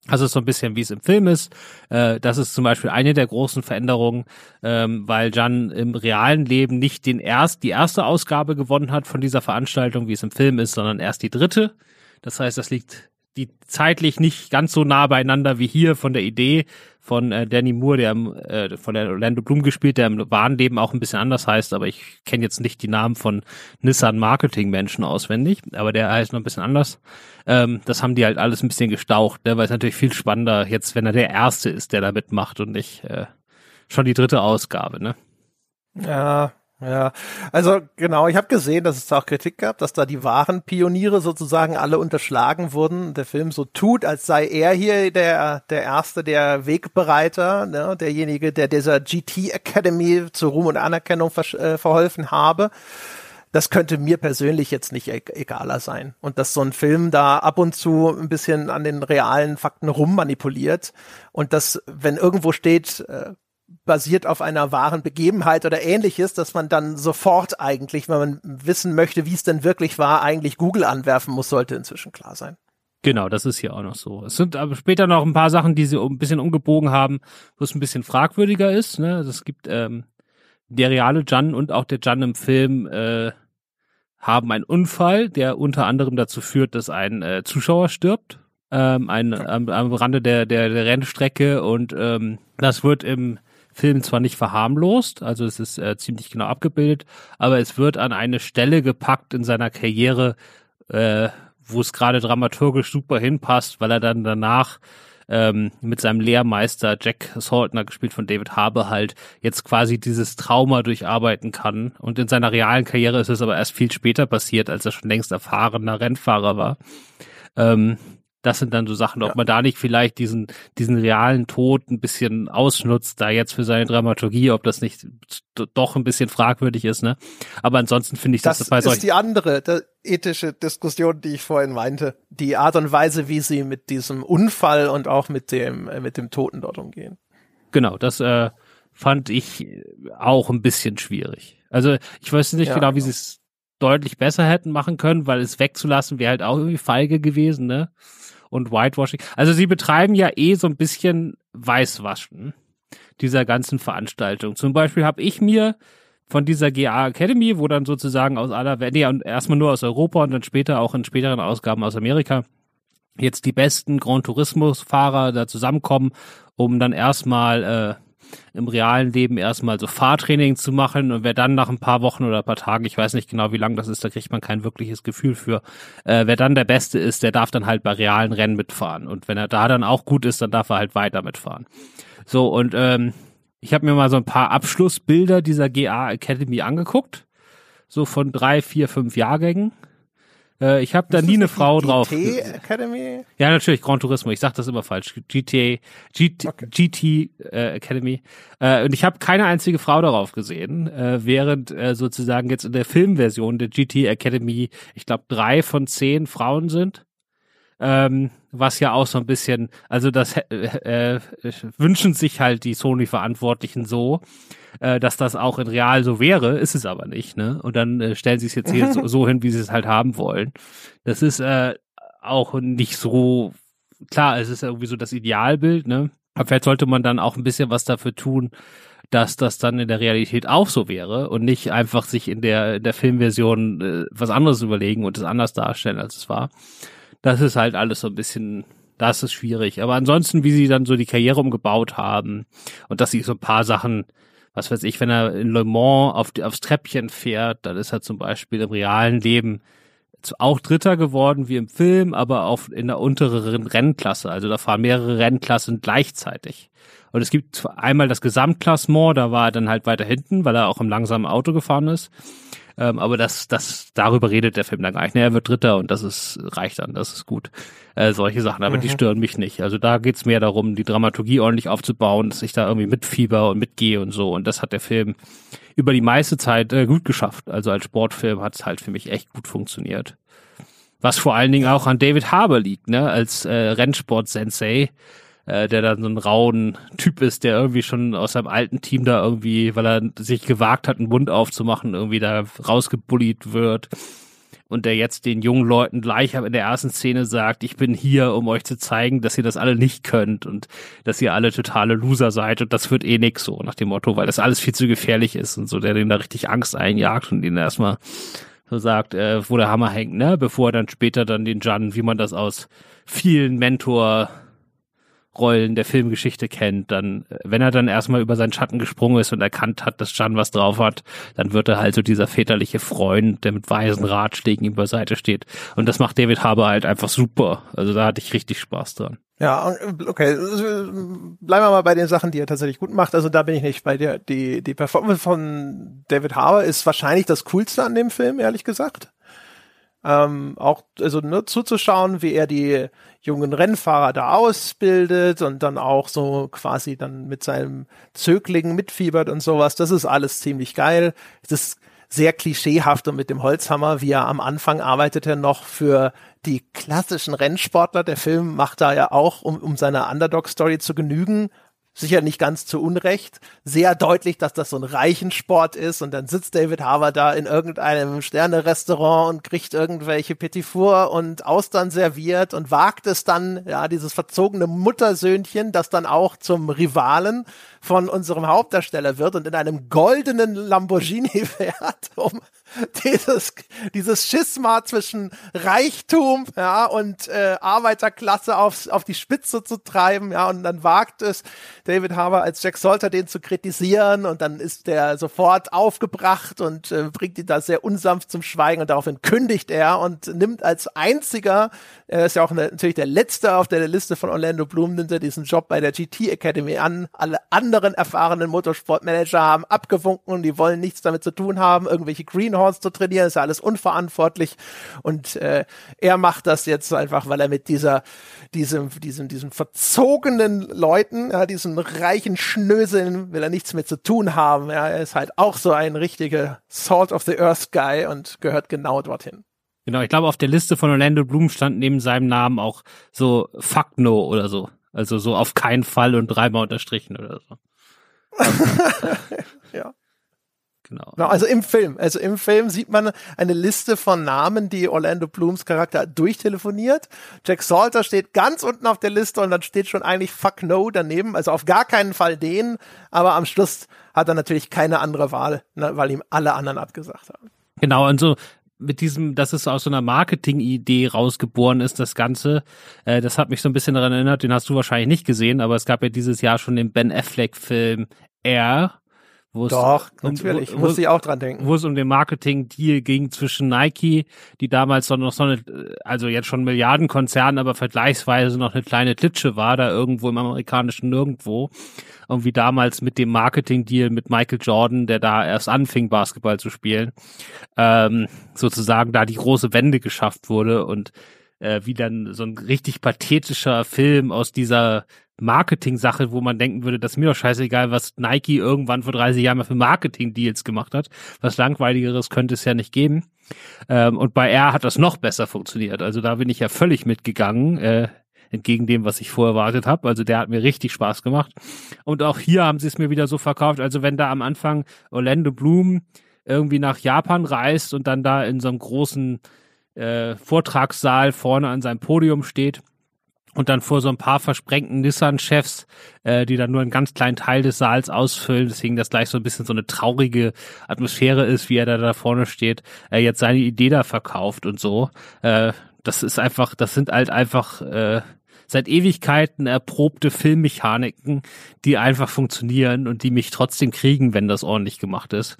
Also so ein bisschen wie es im Film ist. Äh, das ist zum Beispiel eine der großen Veränderungen, ähm, weil Jan im realen Leben nicht den erst die erste Ausgabe gewonnen hat von dieser Veranstaltung, wie es im Film ist, sondern erst die dritte. Das heißt, das liegt die zeitlich nicht ganz so nah beieinander wie hier von der Idee von äh, Danny Moore, der äh, von der Orlando Bloom gespielt, der im wahren Leben auch ein bisschen anders heißt, aber ich kenne jetzt nicht die Namen von Nissan Marketing Menschen auswendig, aber der heißt noch ein bisschen anders. Ähm, das haben die halt alles ein bisschen gestaucht, ne, weil es natürlich viel spannender jetzt, wenn er der Erste ist, der da mitmacht und nicht äh, schon die dritte Ausgabe, ne? Ja, ja, also genau, ich habe gesehen, dass es da auch Kritik gab, dass da die wahren Pioniere sozusagen alle unterschlagen wurden. Der Film so tut, als sei er hier der der erste, der Wegbereiter, ne, derjenige, der dieser GT Academy zu Ruhm und Anerkennung ver äh, verholfen habe. Das könnte mir persönlich jetzt nicht e egaler sein. Und dass so ein Film da ab und zu ein bisschen an den realen Fakten rummanipuliert und dass, wenn irgendwo steht, äh, basiert auf einer wahren Begebenheit oder ähnliches, dass man dann sofort eigentlich, wenn man wissen möchte, wie es denn wirklich war, eigentlich Google anwerfen muss, sollte inzwischen klar sein. Genau, das ist hier auch noch so. Es sind aber später noch ein paar Sachen, die sie ein bisschen umgebogen haben, wo es ein bisschen fragwürdiger ist. Ne? Also es gibt ähm, der reale Jan und auch der Jan im Film äh, haben einen Unfall, der unter anderem dazu führt, dass ein äh, Zuschauer stirbt. Ähm, ein, am, am Rande der, der, der Rennstrecke und ähm, das wird im Film zwar nicht verharmlost, also es ist äh, ziemlich genau abgebildet, aber es wird an eine Stelle gepackt in seiner Karriere, äh, wo es gerade dramaturgisch super hinpasst, weil er dann danach ähm, mit seinem Lehrmeister Jack Saltner, gespielt von David Harbour, halt jetzt quasi dieses Trauma durcharbeiten kann. Und in seiner realen Karriere ist es aber erst viel später passiert, als er schon längst erfahrener Rennfahrer war. Ähm, das sind dann so Sachen, ob ja. man da nicht vielleicht diesen, diesen realen Tod ein bisschen ausnutzt, da jetzt für seine Dramaturgie, ob das nicht doch ein bisschen fragwürdig ist, ne? Aber ansonsten finde ich das, das bei solchen. Das ist die andere ethische Diskussion, die ich vorhin meinte. Die Art und Weise, wie sie mit diesem Unfall und auch mit dem, äh, mit dem Toten dort umgehen. Genau, das, äh, fand ich auch ein bisschen schwierig. Also ich weiß nicht ja, genau, wie genau. sie es deutlich besser hätten machen können, weil es wegzulassen wäre halt auch irgendwie feige gewesen, ne? Und Whitewashing. Also sie betreiben ja eh so ein bisschen Weißwaschen dieser ganzen Veranstaltung. Zum Beispiel habe ich mir von dieser GA Academy, wo dann sozusagen aus aller Welt, nee, erstmal nur aus Europa und dann später auch in späteren Ausgaben aus Amerika, jetzt die besten Grand Tourismus Fahrer da zusammenkommen, um dann erstmal äh, im realen Leben erstmal so Fahrtraining zu machen und wer dann nach ein paar Wochen oder ein paar Tagen, ich weiß nicht genau, wie lang das ist, da kriegt man kein wirkliches Gefühl für, äh, wer dann der Beste ist, der darf dann halt bei realen Rennen mitfahren. Und wenn er da dann auch gut ist, dann darf er halt weiter mitfahren. So, und ähm, ich habe mir mal so ein paar Abschlussbilder dieser GA Academy angeguckt, so von drei, vier, fünf Jahrgängen. Äh, ich habe da nie eine Frau GT drauf. GT Academy? Ja, natürlich, Gran Turismo. Ich sag das immer falsch. GTA, GT, okay. GT äh, Academy. Äh, und ich habe keine einzige Frau darauf gesehen, äh, während äh, sozusagen jetzt in der Filmversion der GT Academy, ich glaube, drei von zehn Frauen sind. Ähm, was ja auch so ein bisschen, also das äh, äh, wünschen sich halt die Sony-Verantwortlichen so, äh, dass das auch in real so wäre, ist es aber nicht, ne? Und dann äh, stellen sie es jetzt hier so, so, hin, wie sie es halt haben wollen. Das ist äh, auch nicht so klar, es ist irgendwie so das Idealbild, ne? Aber vielleicht sollte man dann auch ein bisschen was dafür tun, dass das dann in der Realität auch so wäre und nicht einfach sich in der, in der Filmversion äh, was anderes überlegen und es anders darstellen, als es war. Das ist halt alles so ein bisschen das ist schwierig. Aber ansonsten, wie sie dann so die Karriere umgebaut haben und dass sie so ein paar Sachen was weiß ich, wenn er in Le Mans auf, aufs Treppchen fährt, dann ist er zum Beispiel im realen Leben auch Dritter geworden wie im Film, aber auch in der unteren Rennklasse. Also da fahren mehrere Rennklassen gleichzeitig. Und es gibt einmal das Gesamtklassement, da war er dann halt weiter hinten, weil er auch im langsamen Auto gefahren ist. Ähm, aber das, das, darüber redet der Film dann gar nicht. Nee, er wird Dritter und das ist, reicht dann, das ist gut. Äh, solche Sachen, aber mhm. die stören mich nicht. Also da geht's mehr darum, die Dramaturgie ordentlich aufzubauen, dass ich da irgendwie mitfieber und mitgehe und so. Und das hat der Film über die meiste Zeit äh, gut geschafft. Also als Sportfilm hat's halt für mich echt gut funktioniert. Was vor allen Dingen auch an David Harbour liegt, ne, als äh, Rennsport-Sensei äh, der dann so ein rauen Typ ist, der irgendwie schon aus seinem alten Team da irgendwie, weil er sich gewagt hat, einen Mund aufzumachen, irgendwie da rausgebullied wird. Und der jetzt den jungen Leuten gleich in der ersten Szene sagt, ich bin hier, um euch zu zeigen, dass ihr das alle nicht könnt und dass ihr alle totale Loser seid und das wird eh nix so, nach dem Motto, weil das alles viel zu gefährlich ist und so, der den da richtig Angst einjagt und ihn erstmal so sagt, äh, wo der Hammer hängt, ne, bevor er dann später dann den Jan, wie man das aus vielen Mentor Rollen der Filmgeschichte kennt, dann, wenn er dann erstmal über seinen Schatten gesprungen ist und erkannt hat, dass Jan was drauf hat, dann wird er halt so dieser väterliche Freund, der mit weisen Ratschlägen ihm beiseite steht. Und das macht David Harbour halt einfach super. Also da hatte ich richtig Spaß dran. Ja, okay. Bleiben wir mal bei den Sachen, die er tatsächlich gut macht. Also da bin ich nicht bei dir. Die, die Performance von David Harbour ist wahrscheinlich das Coolste an dem Film, ehrlich gesagt. Ähm, auch also nur zuzuschauen, wie er die jungen Rennfahrer da ausbildet und dann auch so quasi dann mit seinem Zögling mitfiebert und sowas. Das ist alles ziemlich geil. Es ist sehr klischeehaft und mit dem Holzhammer, wie er am Anfang arbeitet er noch für die klassischen Rennsportler. Der Film macht da ja auch, um, um seiner Underdog-Story zu genügen, sicher nicht ganz zu Unrecht, sehr deutlich, dass das so ein Reichensport ist und dann sitzt David Harbour da in irgendeinem Sterne-Restaurant und kriegt irgendwelche Petit Four und Austern serviert und wagt es dann, ja, dieses verzogene Muttersöhnchen, das dann auch zum Rivalen von unserem Hauptdarsteller wird und in einem goldenen Lamborghini fährt, um dieses, dieses Schisma zwischen Reichtum, ja, und äh, Arbeiterklasse auf, auf die Spitze zu treiben, ja, und dann wagt es David Harbour als Jack Salter den zu kritisieren. Und dann ist der sofort aufgebracht und äh, bringt ihn da sehr unsanft zum Schweigen. Und daraufhin kündigt er und nimmt als einziger, er ist ja auch eine, natürlich der letzte auf der Liste von Orlando Bloom, nimmt er diesen Job bei der GT Academy an. Alle anderen erfahrenen Motorsportmanager haben abgewunken. Und die wollen nichts damit zu tun haben, irgendwelche Greenhorns zu trainieren, ist ja alles unverantwortlich. Und äh, er macht das jetzt einfach, weil er mit dieser, diesem, diesem, diesem verzogenen Leuten, ja, diesen reichen Schnöseln will er nichts mehr zu tun haben. Ja, er ist halt auch so ein richtiger Salt of the Earth Guy und gehört genau dorthin. Genau, ich glaube, auf der Liste von Orlando Bloom stand neben seinem Namen auch so Fuck no oder so. Also so auf keinen Fall und dreimal unterstrichen oder so. ja. Genau. Also im Film. Also im Film sieht man eine Liste von Namen, die Orlando Blooms Charakter durchtelefoniert. Jack Salter steht ganz unten auf der Liste und dann steht schon eigentlich Fuck No daneben. Also auf gar keinen Fall den. Aber am Schluss hat er natürlich keine andere Wahl, ne, weil ihm alle anderen abgesagt haben. Genau, und so mit diesem, dass es aus so einer Marketing-Idee rausgeboren ist, das Ganze. Äh, das hat mich so ein bisschen daran erinnert, den hast du wahrscheinlich nicht gesehen, aber es gab ja dieses Jahr schon den Ben Affleck-Film Air, wo Doch, es, natürlich, wo, muss ich auch dran denken. Wo es um den Marketing-Deal ging zwischen Nike, die damals noch so eine, also jetzt schon Milliardenkonzern, aber vergleichsweise noch eine kleine Klitsche war, da irgendwo im amerikanischen Nirgendwo. Und wie damals mit dem Marketing-Deal mit Michael Jordan, der da erst anfing, Basketball zu spielen, ähm, sozusagen da die große Wende geschafft wurde und äh, wie dann so ein richtig pathetischer Film aus dieser Marketing-Sache, wo man denken würde, das ist mir doch scheißegal, was Nike irgendwann vor 30 Jahren mal für Marketing-Deals gemacht hat. Was langweiligeres könnte es ja nicht geben. Ähm, und bei R hat das noch besser funktioniert. Also da bin ich ja völlig mitgegangen, äh, entgegen dem, was ich vorher erwartet habe. Also der hat mir richtig Spaß gemacht. Und auch hier haben sie es mir wieder so verkauft. Also wenn da am Anfang Orlando Bloom irgendwie nach Japan reist und dann da in so einem großen äh, Vortragssaal vorne an seinem Podium steht und dann vor so ein paar versprengten Nissan-Chefs, äh, die dann nur einen ganz kleinen Teil des Saals ausfüllen, deswegen das gleich so ein bisschen so eine traurige Atmosphäre ist, wie er da da vorne steht, äh, jetzt seine Idee da verkauft und so. Äh, das ist einfach, das sind halt einfach äh, seit Ewigkeiten erprobte Filmmechaniken, die einfach funktionieren und die mich trotzdem kriegen, wenn das ordentlich gemacht ist.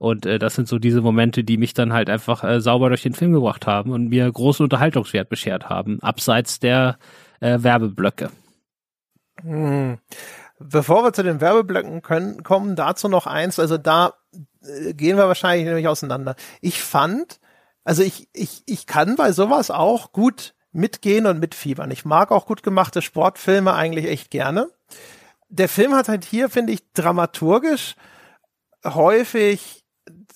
Und äh, das sind so diese Momente, die mich dann halt einfach äh, sauber durch den Film gebracht haben und mir großen Unterhaltungswert beschert haben, abseits der äh, Werbeblöcke. Hm. Bevor wir zu den Werbeblöcken können, kommen, dazu noch eins, also da äh, gehen wir wahrscheinlich nämlich auseinander. Ich fand, also ich, ich, ich kann bei sowas auch gut mitgehen und mitfiebern. Ich mag auch gut gemachte Sportfilme eigentlich echt gerne. Der Film hat halt hier, finde ich, dramaturgisch häufig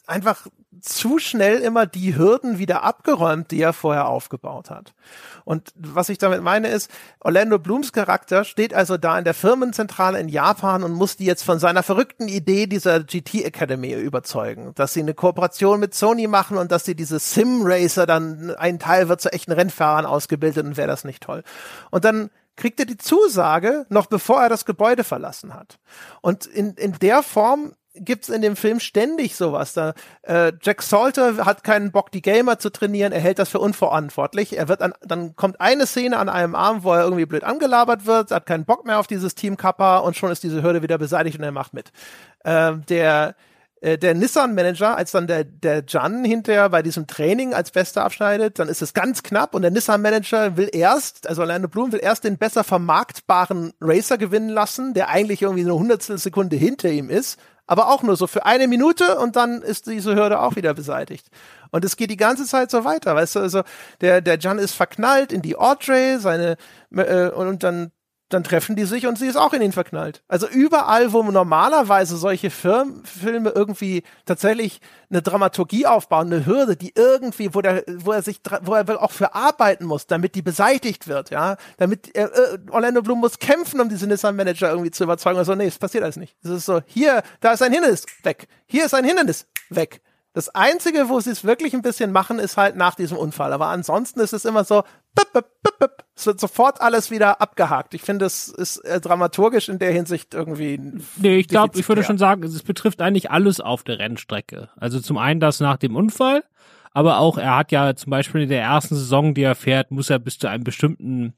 einfach zu schnell immer die Hürden wieder abgeräumt, die er vorher aufgebaut hat. Und was ich damit meine ist, Orlando Blooms Charakter steht also da in der Firmenzentrale in Japan und muss die jetzt von seiner verrückten Idee dieser GT Academy überzeugen, dass sie eine Kooperation mit Sony machen und dass sie diese Sim Racer dann ein Teil wird zu echten Rennfahrern ausgebildet und wäre das nicht toll. Und dann kriegt er die Zusage, noch bevor er das Gebäude verlassen hat. Und in, in der Form gibt's in dem Film ständig sowas. Da äh, Jack Salter hat keinen Bock, die Gamer zu trainieren. Er hält das für unverantwortlich. Er wird an, dann kommt eine Szene an einem Abend, wo er irgendwie blöd angelabert wird, hat keinen Bock mehr auf dieses Team Kappa und schon ist diese Hürde wieder beseitigt und er macht mit. Äh, der der Nissan-Manager, als dann der, der Jan hinterher bei diesem Training als Bester abschneidet, dann ist es ganz knapp und der Nissan-Manager will erst, also Orlando Bloom will erst den besser vermarktbaren Racer gewinnen lassen, der eigentlich irgendwie eine Hundertstel Sekunde hinter ihm ist aber auch nur so für eine Minute und dann ist diese Hürde auch wieder beseitigt. Und es geht die ganze Zeit so weiter, weißt du, also der, der Jan ist verknallt in die Audrey, seine, äh, und dann dann treffen die sich und sie ist auch in ihn verknallt. Also überall, wo normalerweise solche Film, Filme irgendwie tatsächlich eine Dramaturgie aufbauen, eine Hürde, die irgendwie, wo der, wo er sich, wo er auch für arbeiten muss, damit die beseitigt wird, ja, damit er, äh, Orlando Bloom muss kämpfen, um diesen Nissan Manager irgendwie zu überzeugen. Also nee, es passiert alles nicht. Es ist so, hier, da ist ein Hindernis, weg. Hier ist ein Hindernis, weg. Das Einzige, wo sie es wirklich ein bisschen machen, ist halt nach diesem Unfall. Aber ansonsten ist es immer so, bip, bip, bip, bip. es wird sofort alles wieder abgehakt. Ich finde, es ist äh, dramaturgisch in der Hinsicht irgendwie. Nee, ich glaube, ich würde schon sagen, es betrifft eigentlich alles auf der Rennstrecke. Also zum einen das nach dem Unfall, aber auch er hat ja zum Beispiel in der ersten Saison, die er fährt, muss er bis zu einem bestimmten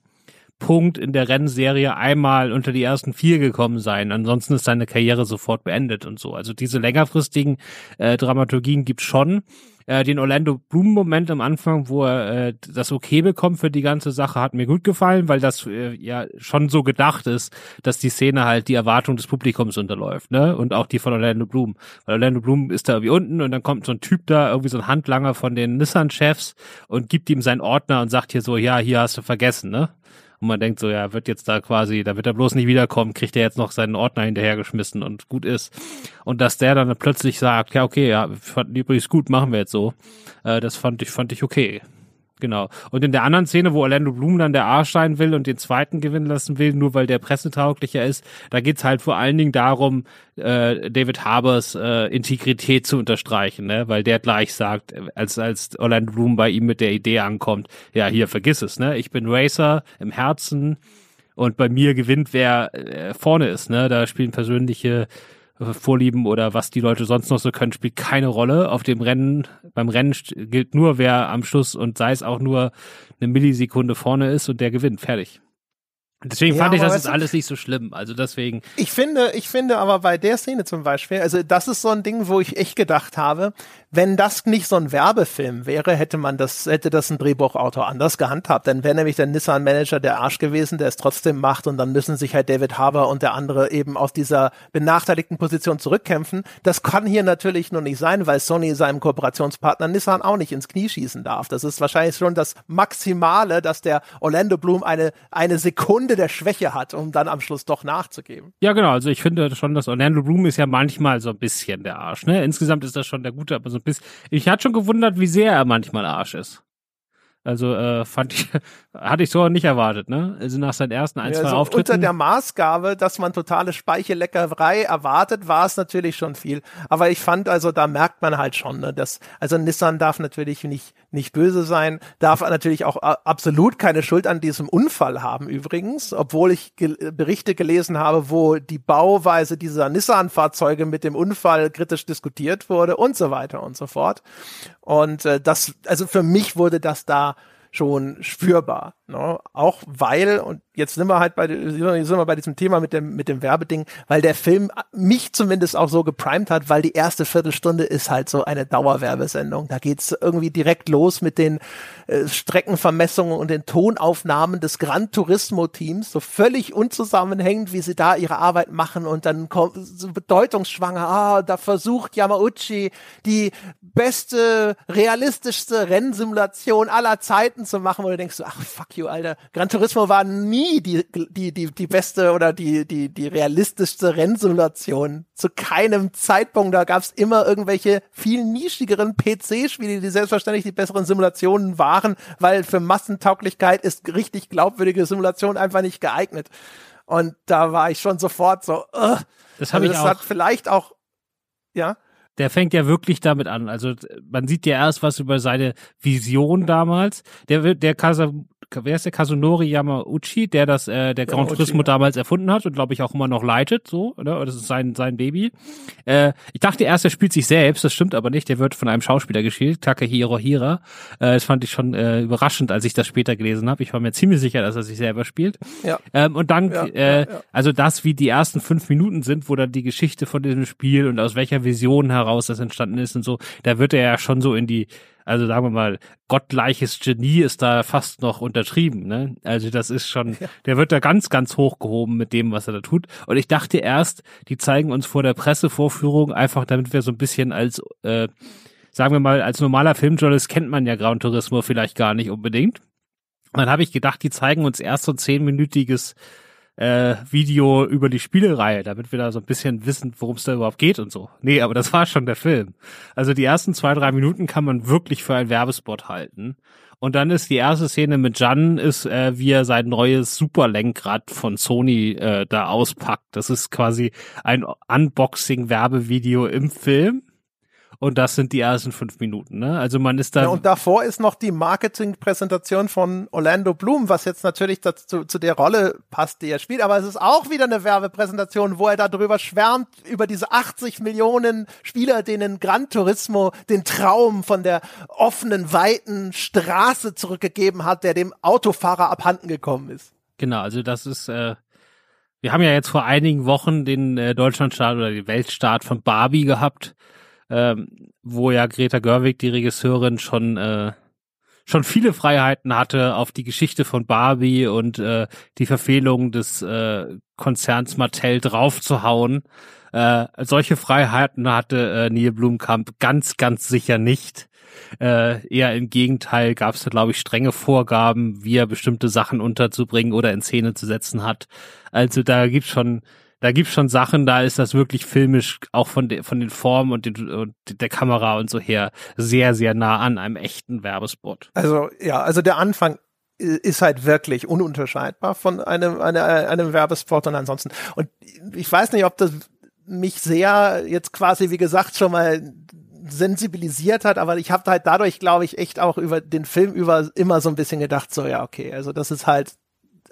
Punkt in der Rennserie einmal unter die ersten vier gekommen sein. Ansonsten ist seine Karriere sofort beendet und so. Also diese längerfristigen äh, Dramaturgien gibt's schon. Äh, den Orlando Bloom Moment am Anfang, wo er äh, das okay bekommt für die ganze Sache, hat mir gut gefallen, weil das äh, ja schon so gedacht ist, dass die Szene halt die Erwartung des Publikums unterläuft, ne? Und auch die von Orlando Bloom. Weil Orlando Bloom ist da irgendwie unten und dann kommt so ein Typ da, irgendwie so ein Handlanger von den Nissan-Chefs und gibt ihm seinen Ordner und sagt hier so, ja, hier hast du vergessen, ne? Und man denkt so, ja, wird jetzt da quasi, da wird er bloß nicht wiederkommen, kriegt er jetzt noch seinen Ordner hinterhergeschmissen und gut ist. Und dass der dann plötzlich sagt, ja, okay, ja, fand übrigens gut, machen wir jetzt so. Äh, das fand ich, fand ich okay. Genau. Und in der anderen Szene, wo Orlando Bloom dann der Arsch sein will und den zweiten gewinnen lassen will, nur weil der pressetauglicher ist, da geht's halt vor allen Dingen darum, äh, David Harbers äh, Integrität zu unterstreichen, ne? weil der gleich sagt, als, als Orlando Bloom bei ihm mit der Idee ankommt, ja, hier, vergiss es, ne? Ich bin Racer im Herzen und bei mir gewinnt, wer äh, vorne ist, ne? Da spielen persönliche Vorlieben oder was die Leute sonst noch so können, spielt keine Rolle. Auf dem Rennen, beim Rennen gilt nur, wer am Schluss und sei es auch nur eine Millisekunde vorne ist und der gewinnt. Fertig. Deswegen ja, fand ich das ist alles nicht so schlimm. Also deswegen. Ich finde, ich finde aber bei der Szene zum Beispiel, also das ist so ein Ding, wo ich echt gedacht habe, wenn das nicht so ein Werbefilm wäre, hätte man das, hätte das ein Drehbuchautor anders gehandhabt. Dann wäre nämlich der Nissan-Manager der Arsch gewesen, der es trotzdem macht und dann müssen sich halt David Harbour und der andere eben aus dieser benachteiligten Position zurückkämpfen. Das kann hier natürlich noch nicht sein, weil Sony seinem Kooperationspartner Nissan auch nicht ins Knie schießen darf. Das ist wahrscheinlich schon das Maximale, dass der Orlando Bloom eine, eine Sekunde der Schwäche hat, um dann am Schluss doch nachzugeben. Ja, genau. Also ich finde schon, dass Orlando Bloom ist ja manchmal so ein bisschen der Arsch. Ne? Insgesamt ist das schon der Gute, aber so ein bisschen. Ich hatte schon gewundert, wie sehr er manchmal Arsch ist. Also äh, fand ich, hatte ich so nicht erwartet, ne? Also nach seinen ersten ein, ja, zwei also Auftritten. Unter der Maßgabe, dass man totale Speichelleckerei erwartet, war es natürlich schon viel. Aber ich fand, also da merkt man halt schon, ne, dass, also Nissan darf natürlich nicht, nicht böse sein, darf natürlich auch absolut keine Schuld an diesem Unfall haben übrigens, obwohl ich ge Berichte gelesen habe, wo die Bauweise dieser Nissan-Fahrzeuge mit dem Unfall kritisch diskutiert wurde und so weiter und so fort. Und äh, das, also für mich wurde das da schon spürbar. Ne? Auch weil, und jetzt sind wir halt bei, sind wir bei diesem Thema mit dem, mit dem Werbeding, weil der Film mich zumindest auch so geprimed hat, weil die erste Viertelstunde ist halt so eine Dauerwerbesendung. Da geht's irgendwie direkt los mit den äh, Streckenvermessungen und den Tonaufnahmen des Gran Turismo Teams, so völlig unzusammenhängend, wie sie da ihre Arbeit machen und dann kommt so bedeutungsschwanger, ah, da versucht Yamauchi die beste, realistischste Rennsimulation aller Zeiten zu machen, wo du denkst, ach fuck you, Alter, Gran Turismo war nie die, die, die, die beste oder die, die, die realistischste Rennsimulation. Zu keinem Zeitpunkt, da gab's immer irgendwelche viel nischigeren PC-Spiele, die selbstverständlich die besseren Simulationen waren, weil für Massentauglichkeit ist richtig glaubwürdige Simulation einfach nicht geeignet. Und da war ich schon sofort so, uh. das habe also ich das auch. hat vielleicht auch, ja der fängt ja wirklich damit an. Also man sieht ja erst was über seine Vision damals. Der, der Kasa, wer ist der Kazunori Yamauchi, der das, äh, der Gran Turismo ja. damals erfunden hat und glaube ich auch immer noch leitet, so, oder? Das ist sein, sein Baby. Äh, ich dachte erst, er spielt sich selbst, das stimmt aber nicht. Der wird von einem Schauspieler gespielt, Takehiro Hira. Äh, das fand ich schon äh, überraschend, als ich das später gelesen habe. Ich war mir ziemlich sicher, dass er sich selber spielt. Ja. Ähm, und dann, ja, äh, ja, also das, wie die ersten fünf Minuten sind, wo dann die Geschichte von diesem Spiel und aus welcher Vision heraus das entstanden ist und so, da wird er ja schon so in die also sagen wir mal, gottgleiches Genie ist da fast noch untertrieben. Ne? Also das ist schon, ja. der wird da ganz, ganz hochgehoben mit dem, was er da tut. Und ich dachte erst, die zeigen uns vor der Pressevorführung einfach, damit wir so ein bisschen als, äh, sagen wir mal, als normaler Filmjournalist kennt man ja Ground Turismo vielleicht gar nicht unbedingt. dann habe ich gedacht, die zeigen uns erst so ein zehnminütiges äh, Video über die Spielereihe, damit wir da so ein bisschen wissen, worum es da überhaupt geht und so. Nee, aber das war schon der Film. Also die ersten zwei, drei Minuten kann man wirklich für einen Werbespot halten. Und dann ist die erste Szene mit Jan, ist, äh, wie er sein neues Superlenkrad von Sony äh, da auspackt. Das ist quasi ein Unboxing-Werbevideo im Film und das sind die ersten fünf Minuten. Ne? Also man ist da. Ja, und davor ist noch die Marketingpräsentation von Orlando Bloom, was jetzt natürlich dazu, zu der Rolle passt, die er spielt. Aber es ist auch wieder eine Werbepräsentation, wo er darüber schwärmt, über diese 80 Millionen Spieler, denen Gran Turismo den Traum von der offenen, weiten Straße zurückgegeben hat, der dem Autofahrer abhanden gekommen ist. Genau, also das ist. Äh wir haben ja jetzt vor einigen Wochen den äh, Deutschlandstart oder den Weltstart von Barbie gehabt ähm, wo ja Greta Gerwig, die Regisseurin, schon äh, schon viele Freiheiten hatte, auf die Geschichte von Barbie und äh, die Verfehlung des äh, Konzerns Mattel draufzuhauen. Äh, solche Freiheiten hatte äh, Neil Blumkamp ganz, ganz sicher nicht. Äh, eher im Gegenteil gab es da, glaube ich, strenge Vorgaben, wie er bestimmte Sachen unterzubringen oder in Szene zu setzen hat. Also da gibt's schon da gibt's schon Sachen, da ist das wirklich filmisch auch von, de, von den Formen und, den, und der Kamera und so her sehr, sehr nah an einem echten Werbespot. Also ja, also der Anfang ist halt wirklich ununterscheidbar von einem, einem, einem Werbespot und ansonsten. Und ich weiß nicht, ob das mich sehr jetzt quasi, wie gesagt, schon mal sensibilisiert hat, aber ich habe halt dadurch, glaube ich, echt auch über den Film über immer so ein bisschen gedacht, so ja, okay, also das ist halt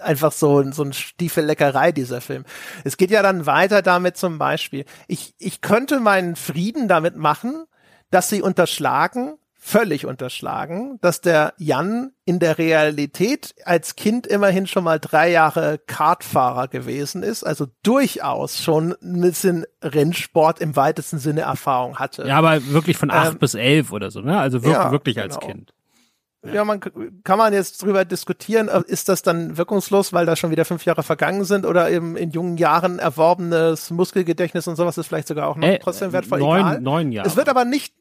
einfach so, so ein Stiefelleckerei, dieser Film. Es geht ja dann weiter damit zum Beispiel. Ich, ich könnte meinen Frieden damit machen, dass sie unterschlagen, völlig unterschlagen, dass der Jan in der Realität als Kind immerhin schon mal drei Jahre Kartfahrer gewesen ist, also durchaus schon ein bisschen Rennsport im weitesten Sinne Erfahrung hatte. Ja, aber wirklich von acht ähm, bis elf oder so, ne? Also wirklich, ja, wirklich als genau. Kind ja, man kann man jetzt drüber diskutieren, ist das dann wirkungslos, weil da schon wieder fünf Jahre vergangen sind oder eben in jungen Jahren erworbenes Muskelgedächtnis und sowas ist vielleicht sogar auch noch äh, trotzdem wertvoll. Neun, egal. neun Jahre. Es wird aber nicht,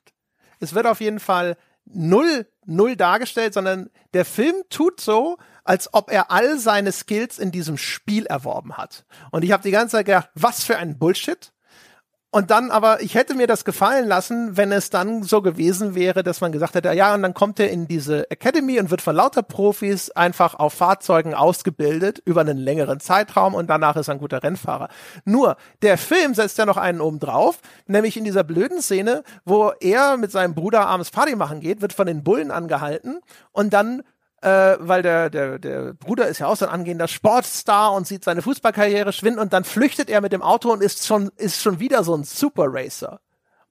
es wird auf jeden Fall null, null dargestellt, sondern der Film tut so, als ob er all seine Skills in diesem Spiel erworben hat. Und ich habe die ganze Zeit gedacht, was für ein Bullshit. Und dann aber, ich hätte mir das gefallen lassen, wenn es dann so gewesen wäre, dass man gesagt hätte, ja, und dann kommt er in diese Academy und wird von lauter Profis einfach auf Fahrzeugen ausgebildet über einen längeren Zeitraum und danach ist er ein guter Rennfahrer. Nur, der Film setzt ja noch einen oben drauf, nämlich in dieser blöden Szene, wo er mit seinem Bruder abends Party machen geht, wird von den Bullen angehalten und dann äh, weil der, der, der Bruder ist ja auch so ein angehender Sportstar und sieht seine Fußballkarriere schwinden und dann flüchtet er mit dem Auto und ist schon, ist schon wieder so ein Super Racer.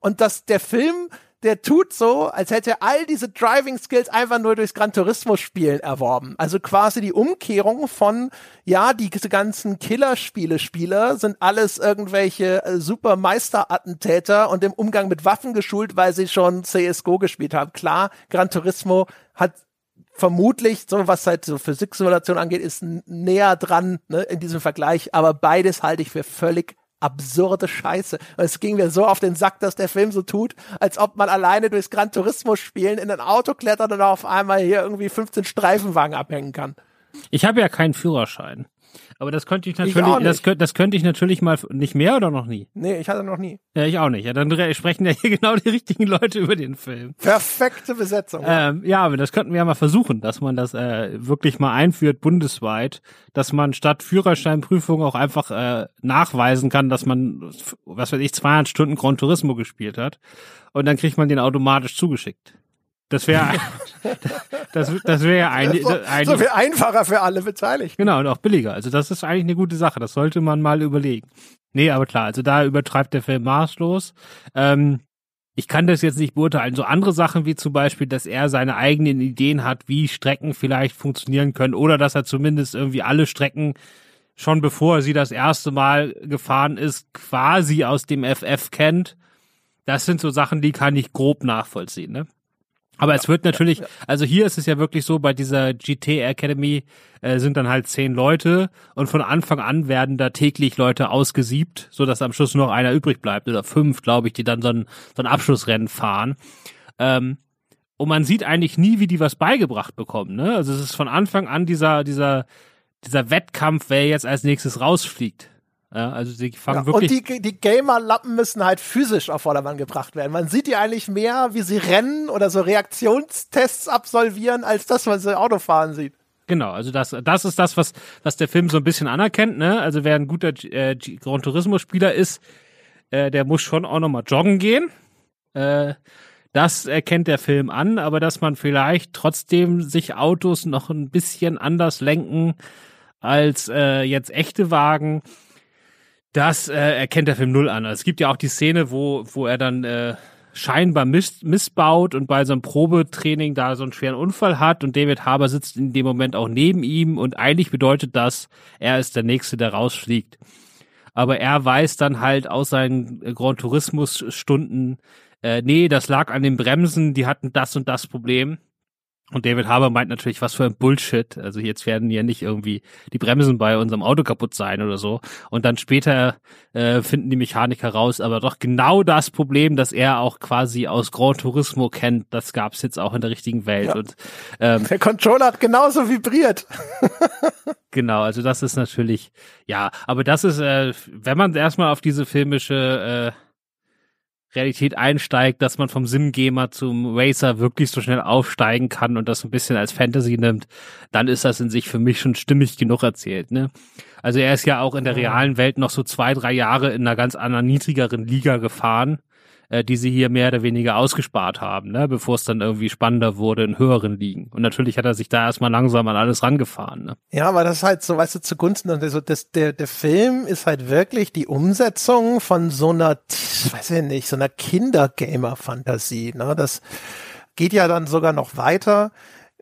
Und dass der Film der tut so, als hätte er all diese Driving Skills einfach nur durchs Gran Turismo Spielen erworben. Also quasi die Umkehrung von, ja, die diese ganzen Killerspiele Spieler sind alles irgendwelche äh, super Meisterattentäter und im Umgang mit Waffen geschult, weil sie schon CSGO gespielt haben. Klar, Gran Turismo hat vermutlich, so was halt so Physiksimulation angeht, ist näher dran ne, in diesem Vergleich, aber beides halte ich für völlig absurde Scheiße. Und es ging mir so auf den Sack, dass der Film so tut, als ob man alleine durchs Gran Turismo spielen in ein Auto klettert und auf einmal hier irgendwie 15 Streifenwagen abhängen kann. Ich habe ja keinen Führerschein. Aber das könnte ich natürlich, ich das, das könnte ich natürlich mal nicht mehr oder noch nie? Nee, ich hatte noch nie. Ja, ich auch nicht. Ja, dann sprechen ja hier genau die richtigen Leute über den Film. Perfekte Besetzung. Ähm, ja, aber das könnten wir ja mal versuchen, dass man das äh, wirklich mal einführt bundesweit, dass man statt Führerscheinprüfung auch einfach äh, nachweisen kann, dass man, was weiß ich, 200 Stunden Grand Turismo gespielt hat. Und dann kriegt man den automatisch zugeschickt. Das wäre das, das wäre ja eigentlich, so, eigentlich so viel einfacher für alle Beteiligten. Genau und auch billiger. Also das ist eigentlich eine gute Sache. Das sollte man mal überlegen. Nee, aber klar, also da übertreibt der Film maßlos. Ähm, ich kann das jetzt nicht beurteilen. So andere Sachen wie zum Beispiel, dass er seine eigenen Ideen hat, wie Strecken vielleicht funktionieren können oder dass er zumindest irgendwie alle Strecken schon bevor er sie das erste Mal gefahren ist, quasi aus dem FF kennt. Das sind so Sachen, die kann ich grob nachvollziehen. Ne? Aber ja, es wird natürlich, ja, ja. also hier ist es ja wirklich so, bei dieser GT Academy äh, sind dann halt zehn Leute und von Anfang an werden da täglich Leute ausgesiebt, so dass am Schluss nur noch einer übrig bleibt oder fünf, glaube ich, die dann so ein, so ein Abschlussrennen fahren. Ähm, und man sieht eigentlich nie, wie die was beigebracht bekommen. Ne? Also es ist von Anfang an dieser, dieser, dieser Wettkampf, wer jetzt als nächstes rausfliegt. Ja, also sie fangen ja, wirklich. Und die, die Gamer-Lappen müssen halt physisch auf Vordermann gebracht werden. Man sieht die eigentlich mehr, wie sie rennen oder so Reaktionstests absolvieren, als das, was sie Autofahren sieht. Genau, also das, das ist das, was, was der Film so ein bisschen anerkennt, ne? Also wer ein guter äh, Gran Turismo-Spieler ist, äh, der muss schon auch nochmal joggen gehen. Äh, das erkennt der Film an, aber dass man vielleicht trotzdem sich Autos noch ein bisschen anders lenken als äh, jetzt echte Wagen, das äh, erkennt der Film null an. Also es gibt ja auch die Szene, wo, wo er dann äh, scheinbar miss, missbaut und bei so einem Probetraining da so einen schweren Unfall hat und David Harbour sitzt in dem Moment auch neben ihm und eigentlich bedeutet das, er ist der Nächste, der rausfliegt. Aber er weiß dann halt aus seinen Grand Tourismus Stunden, äh, nee, das lag an den Bremsen, die hatten das und das Problem. Und David Harbour meint natürlich, was für ein Bullshit. Also jetzt werden ja nicht irgendwie die Bremsen bei unserem Auto kaputt sein oder so. Und dann später äh, finden die Mechaniker raus, aber doch genau das Problem, das er auch quasi aus Grand Turismo kennt, das gab's jetzt auch in der richtigen Welt. Ja. Und ähm, der Controller hat genauso vibriert. genau, also das ist natürlich, ja, aber das ist, äh, wenn man erstmal auf diese filmische äh, Realität einsteigt, dass man vom Sim-Gamer zum Racer wirklich so schnell aufsteigen kann und das ein bisschen als Fantasy nimmt, dann ist das in sich für mich schon stimmig genug erzählt. Ne? Also er ist ja auch in der realen Welt noch so zwei, drei Jahre in einer ganz anderen niedrigeren Liga gefahren äh, die sie hier mehr oder weniger ausgespart haben, ne, bevor es dann irgendwie spannender wurde in höheren Ligen. Und natürlich hat er sich da erstmal langsam an alles rangefahren. Ne? Ja, aber das ist halt so, weißt du, zugunsten, also das, der, der Film ist halt wirklich die Umsetzung von so einer, weiß ich nicht, so einer Kindergamer-Fantasie. Ne? Das geht ja dann sogar noch weiter,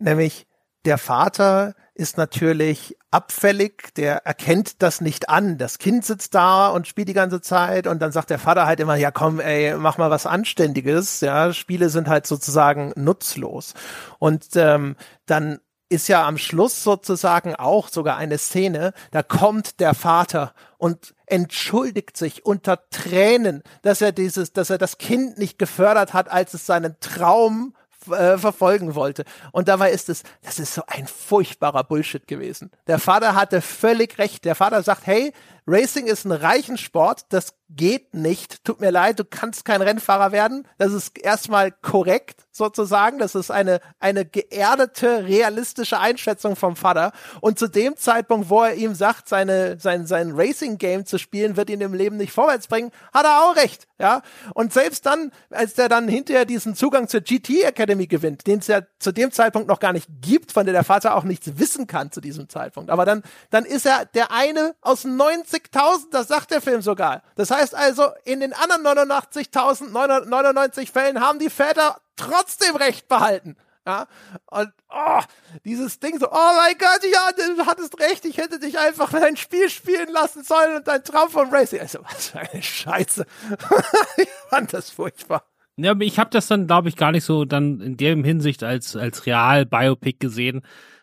nämlich der Vater ist natürlich abfällig, der erkennt das nicht an. Das Kind sitzt da und spielt die ganze Zeit und dann sagt der Vater halt immer, ja komm, ey, mach mal was Anständiges. Ja, Spiele sind halt sozusagen nutzlos. Und ähm, dann ist ja am Schluss sozusagen auch sogar eine Szene, da kommt der Vater und entschuldigt sich unter Tränen, dass er dieses, dass er das Kind nicht gefördert hat, als es seinen Traum äh, verfolgen wollte. Und dabei ist es, das ist so ein furchtbarer Bullshit gewesen. Der Vater hatte völlig recht. Der Vater sagt, hey, Racing ist ein reichen Sport, das geht nicht. Tut mir leid, du kannst kein Rennfahrer werden. Das ist erstmal korrekt sozusagen. Das ist eine, eine geerdete, realistische Einschätzung vom Vater. Und zu dem Zeitpunkt, wo er ihm sagt, seine, sein, sein Racing-Game zu spielen, wird ihn im Leben nicht vorwärts bringen, hat er auch recht. Ja. Und selbst dann, als der dann hinterher diesen Zugang zur GT Academy gewinnt, den es ja zu dem Zeitpunkt noch gar nicht gibt, von der der Vater auch nichts wissen kann zu diesem Zeitpunkt. Aber dann, dann ist er der eine aus 90 89.000, das sagt der Film sogar. Das heißt also, in den anderen 89.999 Fällen haben die Väter trotzdem Recht behalten. Ja, und oh, dieses Ding so, oh mein Gott, ja, du hattest recht, ich hätte dich einfach dein Spiel spielen lassen sollen und dein Traum von Racing. Also, was für eine Scheiße. ich fand das furchtbar. Ja, ich habe das dann, glaube ich, gar nicht so dann in der Hinsicht als, als real Biopic gesehen,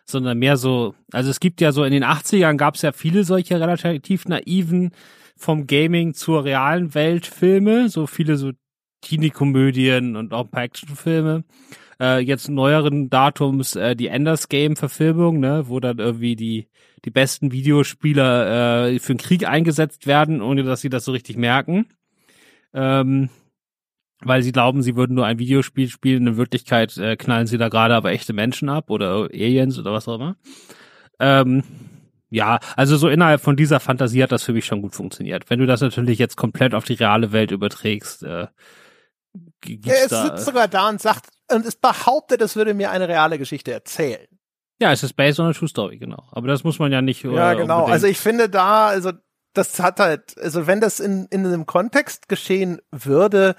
sondern mehr so, also es gibt ja so in den 80ern gab es ja viele solche relativ naiven vom Gaming zur realen Welt Filme, so viele so Teenie-Komödien und auch ein paar Actionfilme. Äh, jetzt neueren Datums äh, die Enders Game Verfilmung, ne, wo dann irgendwie die die besten Videospieler äh, für den Krieg eingesetzt werden, ohne dass sie das so richtig merken. Ähm, weil sie glauben, sie würden nur ein Videospiel spielen. In Wirklichkeit äh, knallen sie da gerade aber echte Menschen ab oder Aliens oder was auch immer. Ähm, ja, also so innerhalb von dieser Fantasie hat das für mich schon gut funktioniert. Wenn du das natürlich jetzt komplett auf die reale Welt überträgst, äh, er sitzt sogar da und sagt, und es behauptet, es würde mir eine reale Geschichte erzählen. Ja, es ist based on a true story, genau. Aber das muss man ja nicht. Ja, genau. Unbedingt. Also ich finde da, also das hat halt, also wenn das in, in einem Kontext geschehen würde,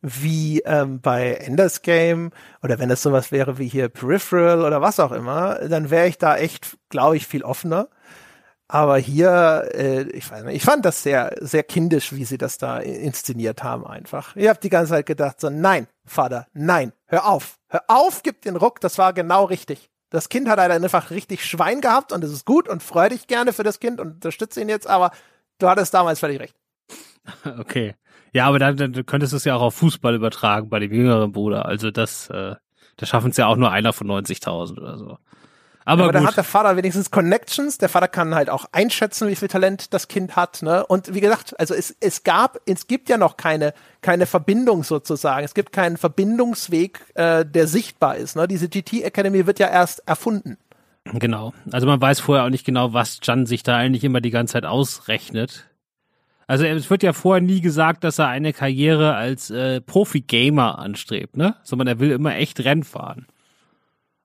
wie ähm, bei Enders Game oder wenn es sowas wäre wie hier Peripheral oder was auch immer, dann wäre ich da echt, glaube ich, viel offener. Aber hier, äh, ich weiß nicht, ich fand das sehr, sehr kindisch, wie sie das da inszeniert haben einfach. Ich habe die ganze Zeit gedacht, so, nein, Vater, nein, hör auf, hör auf, gib den Ruck, das war genau richtig. Das Kind hat halt einfach richtig Schwein gehabt und es ist gut und freu dich gerne für das Kind und unterstütze ihn jetzt, aber du hattest damals völlig recht. Okay. Ja, aber dann, dann könntest du es ja auch auf Fußball übertragen bei dem jüngeren Bruder. Also das, äh, da schaffen es ja auch nur einer von 90.000 oder so. Aber, aber da hat der Vater wenigstens Connections. Der Vater kann halt auch einschätzen, wie viel Talent das Kind hat. Ne? Und wie gesagt, also es, es gab, es gibt ja noch keine, keine Verbindung sozusagen. Es gibt keinen Verbindungsweg, äh, der sichtbar ist. Ne? Diese GT Academy wird ja erst erfunden. Genau. Also man weiß vorher auch nicht genau, was Jan sich da eigentlich immer die ganze Zeit ausrechnet. Also es wird ja vorher nie gesagt, dass er eine Karriere als äh, Profi-Gamer anstrebt, ne? Sondern er will immer echt Rennen fahren.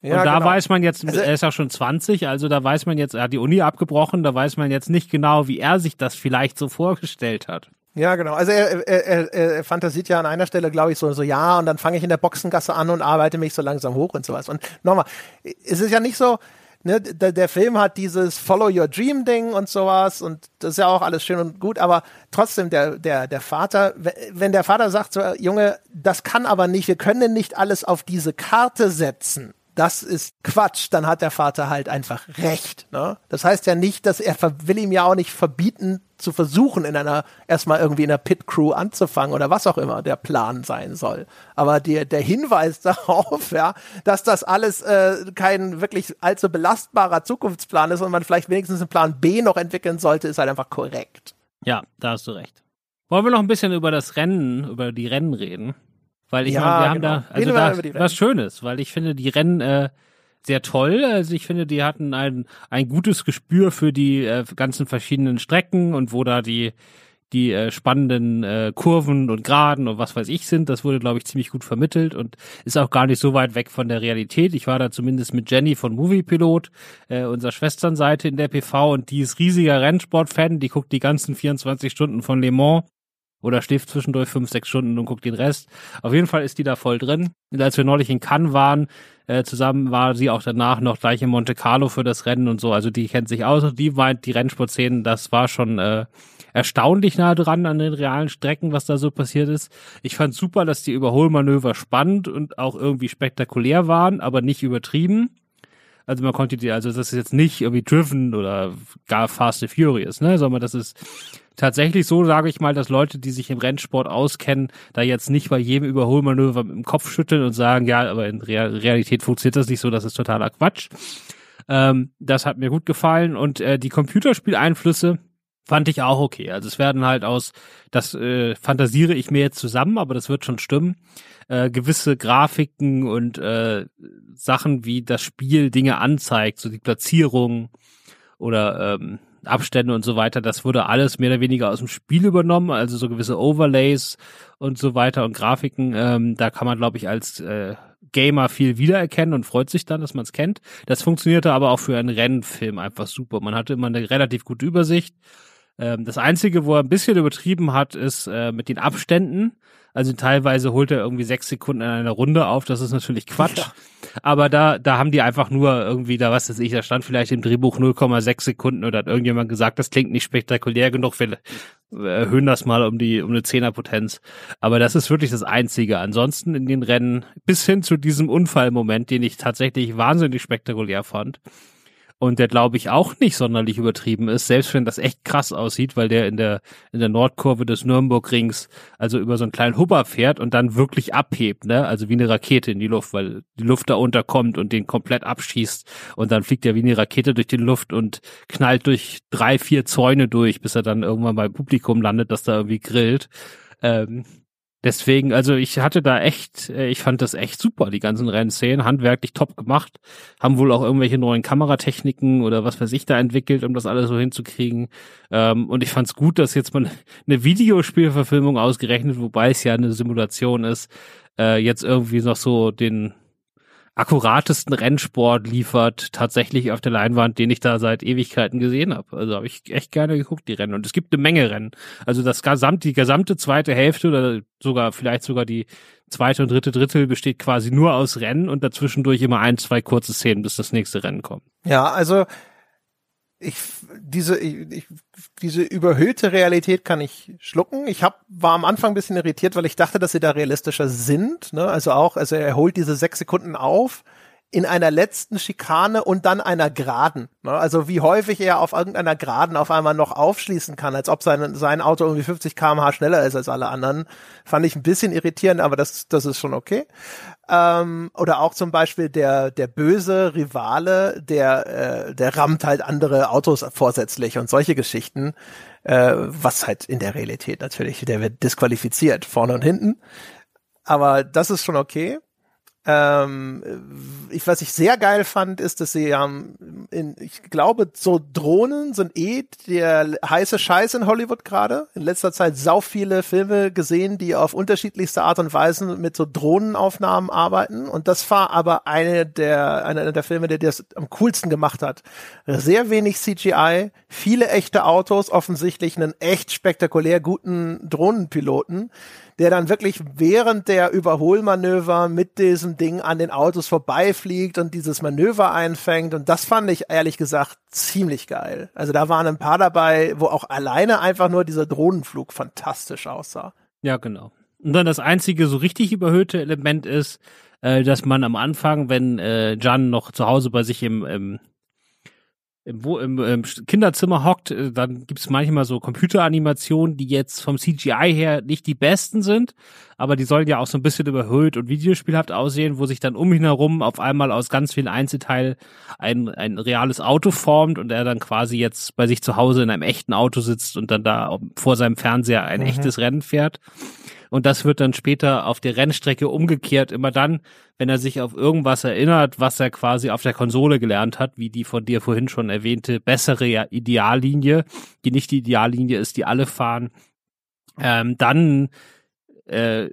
Ja, und da genau. weiß man jetzt, also, er ist ja schon 20, also da weiß man jetzt, er hat die Uni abgebrochen, da weiß man jetzt nicht genau, wie er sich das vielleicht so vorgestellt hat. Ja, genau. Also er, er, er, er fantasiert ja an einer Stelle, glaube ich, so, so ja, und dann fange ich in der Boxengasse an und arbeite mich so langsam hoch und sowas. Und nochmal, es ist ja nicht so, ne, der, der Film hat dieses Follow Your Dream Ding und sowas und das ist ja auch alles schön und gut, aber trotzdem der, der, der Vater, wenn der Vater sagt so, Junge, das kann aber nicht, wir können nicht alles auf diese Karte setzen, das ist Quatsch, dann hat der Vater halt einfach recht. Ne? Das heißt ja nicht, dass er will ihm ja auch nicht verbieten, zu versuchen, in einer, erstmal irgendwie in einer Pit-Crew anzufangen oder was auch immer der Plan sein soll. Aber der, der Hinweis darauf, ja, dass das alles äh, kein wirklich allzu belastbarer Zukunftsplan ist und man vielleicht wenigstens einen Plan B noch entwickeln sollte, ist halt einfach korrekt. Ja, da hast du recht. Wollen wir noch ein bisschen über das Rennen, über die Rennen reden? Weil ich ja, meine, wir haben genau. da, also da was Schönes, weil ich finde die Rennen äh, sehr toll. Also ich finde, die hatten ein, ein gutes Gespür für die äh, ganzen verschiedenen Strecken und wo da die die äh, spannenden äh, Kurven und Graden und was weiß ich sind. Das wurde, glaube ich, ziemlich gut vermittelt und ist auch gar nicht so weit weg von der Realität. Ich war da zumindest mit Jenny von Moviepilot, äh, unserer Schwesternseite in der PV und die ist riesiger Rennsport-Fan. Die guckt die ganzen 24 Stunden von Le Mans oder schläft zwischendurch fünf, sechs Stunden und guckt den Rest. Auf jeden Fall ist die da voll drin. Und als wir neulich in Cannes waren, äh, zusammen war sie auch danach noch gleich in Monte Carlo für das Rennen und so. Also die kennt sich aus die meint, die Rennsportszenen, das war schon äh, erstaunlich nah dran an den realen Strecken, was da so passiert ist. Ich fand super, dass die Überholmanöver spannend und auch irgendwie spektakulär waren, aber nicht übertrieben. Also man konnte die, also das ist jetzt nicht irgendwie Driven oder gar Fast and Furious, ne, sondern das ist tatsächlich so, sage ich mal, dass Leute, die sich im Rennsport auskennen, da jetzt nicht bei jedem Überholmanöver im Kopf schütteln und sagen, ja, aber in Realität funktioniert das nicht so, das ist totaler Quatsch. Ähm, das hat mir gut gefallen und äh, die Computerspieleinflüsse fand ich auch okay. Also es werden halt aus, das äh, fantasiere ich mir jetzt zusammen, aber das wird schon stimmen, äh, gewisse Grafiken und äh, Sachen, wie das Spiel Dinge anzeigt, so die Platzierung oder ähm, Abstände und so weiter, das wurde alles mehr oder weniger aus dem Spiel übernommen, also so gewisse Overlays und so weiter und Grafiken, ähm, da kann man, glaube ich, als äh, Gamer viel wiedererkennen und freut sich dann, dass man es kennt. Das funktionierte aber auch für einen Rennfilm einfach super. Man hatte immer eine relativ gute Übersicht. Ähm, das Einzige, wo er ein bisschen übertrieben hat, ist äh, mit den Abständen. Also teilweise holt er irgendwie sechs Sekunden in einer Runde auf. Das ist natürlich Quatsch. Ja. Aber da, da haben die einfach nur irgendwie da, was weiß ich, da stand vielleicht im Drehbuch 0,6 Sekunden oder hat irgendjemand gesagt, das klingt nicht spektakulär genug, wir erhöhen das mal um die, um eine Zehnerpotenz. Aber das ist wirklich das Einzige. Ansonsten in den Rennen bis hin zu diesem Unfallmoment, den ich tatsächlich wahnsinnig spektakulär fand, und der glaube ich auch nicht sonderlich übertrieben ist, selbst wenn das echt krass aussieht, weil der in der in der Nordkurve des Nürnbergrings also über so einen kleinen Hubber fährt und dann wirklich abhebt, ne? Also wie eine Rakete in die Luft, weil die Luft da unterkommt und den komplett abschießt und dann fliegt er wie eine Rakete durch die Luft und knallt durch drei, vier Zäune durch, bis er dann irgendwann beim Publikum landet, das da irgendwie grillt. Ähm, Deswegen, also ich hatte da echt, äh, ich fand das echt super, die ganzen Rennszenen, handwerklich top gemacht, haben wohl auch irgendwelche neuen Kameratechniken oder was weiß ich da entwickelt, um das alles so hinzukriegen. Ähm, und ich fand's gut, dass jetzt mal eine Videospielverfilmung ausgerechnet, wobei es ja eine Simulation ist, äh, jetzt irgendwie noch so den akkuratesten Rennsport liefert, tatsächlich auf der Leinwand, den ich da seit Ewigkeiten gesehen habe. Also habe ich echt gerne geguckt, die Rennen. Und es gibt eine Menge Rennen. Also das gesamte, die gesamte zweite Hälfte oder sogar, vielleicht sogar die zweite und dritte Drittel besteht quasi nur aus Rennen und dazwischendurch immer ein, zwei kurze Szenen, bis das nächste Rennen kommt. Ja, also ich diese ich, diese überhöhte Realität kann ich schlucken. Ich hab, war am Anfang ein bisschen irritiert, weil ich dachte, dass sie da realistischer sind. Ne? Also auch, also er holt diese sechs Sekunden auf in einer letzten Schikane und dann einer Geraden. Ne? Also wie häufig er auf irgendeiner Geraden auf einmal noch aufschließen kann, als ob sein, sein Auto irgendwie 50 kmh schneller ist als alle anderen, fand ich ein bisschen irritierend, aber das, das ist schon okay. Ähm, oder auch zum Beispiel der, der böse Rivale, der, äh, der rammt halt andere Autos vorsätzlich und solche Geschichten, äh, was halt in der Realität natürlich, der wird disqualifiziert, vorne und hinten. Aber das ist schon okay. Ähm, ich, was ich sehr geil fand, ist, dass sie ähm, in, ich glaube, so Drohnen sind eh der heiße Scheiß in Hollywood gerade. In letzter Zeit sau viele Filme gesehen, die auf unterschiedlichste Art und Weise mit so Drohnenaufnahmen arbeiten. Und das war aber eine der, einer der Filme, der das am coolsten gemacht hat. Sehr wenig CGI, viele echte Autos, offensichtlich einen echt spektakulär guten Drohnenpiloten der dann wirklich während der Überholmanöver mit diesem Ding an den Autos vorbeifliegt und dieses Manöver einfängt. Und das fand ich ehrlich gesagt ziemlich geil. Also da waren ein paar dabei, wo auch alleine einfach nur dieser Drohnenflug fantastisch aussah. Ja, genau. Und dann das einzige so richtig überhöhte Element ist, äh, dass man am Anfang, wenn äh, Jan noch zu Hause bei sich im, im im, wo, im, im Kinderzimmer hockt, äh, dann gibt's manchmal so Computeranimationen, die jetzt vom CGI her nicht die besten sind, aber die sollen ja auch so ein bisschen überhöht und videospielhaft aussehen, wo sich dann um ihn herum auf einmal aus ganz vielen Einzelteilen ein, ein reales Auto formt und er dann quasi jetzt bei sich zu Hause in einem echten Auto sitzt und dann da vor seinem Fernseher ein mhm. echtes Rennen fährt. Und das wird dann später auf der Rennstrecke umgekehrt, immer dann, wenn er sich auf irgendwas erinnert, was er quasi auf der Konsole gelernt hat, wie die von dir vorhin schon erwähnte bessere Ideallinie, die nicht die Ideallinie ist, die alle fahren, ähm, dann äh, äh,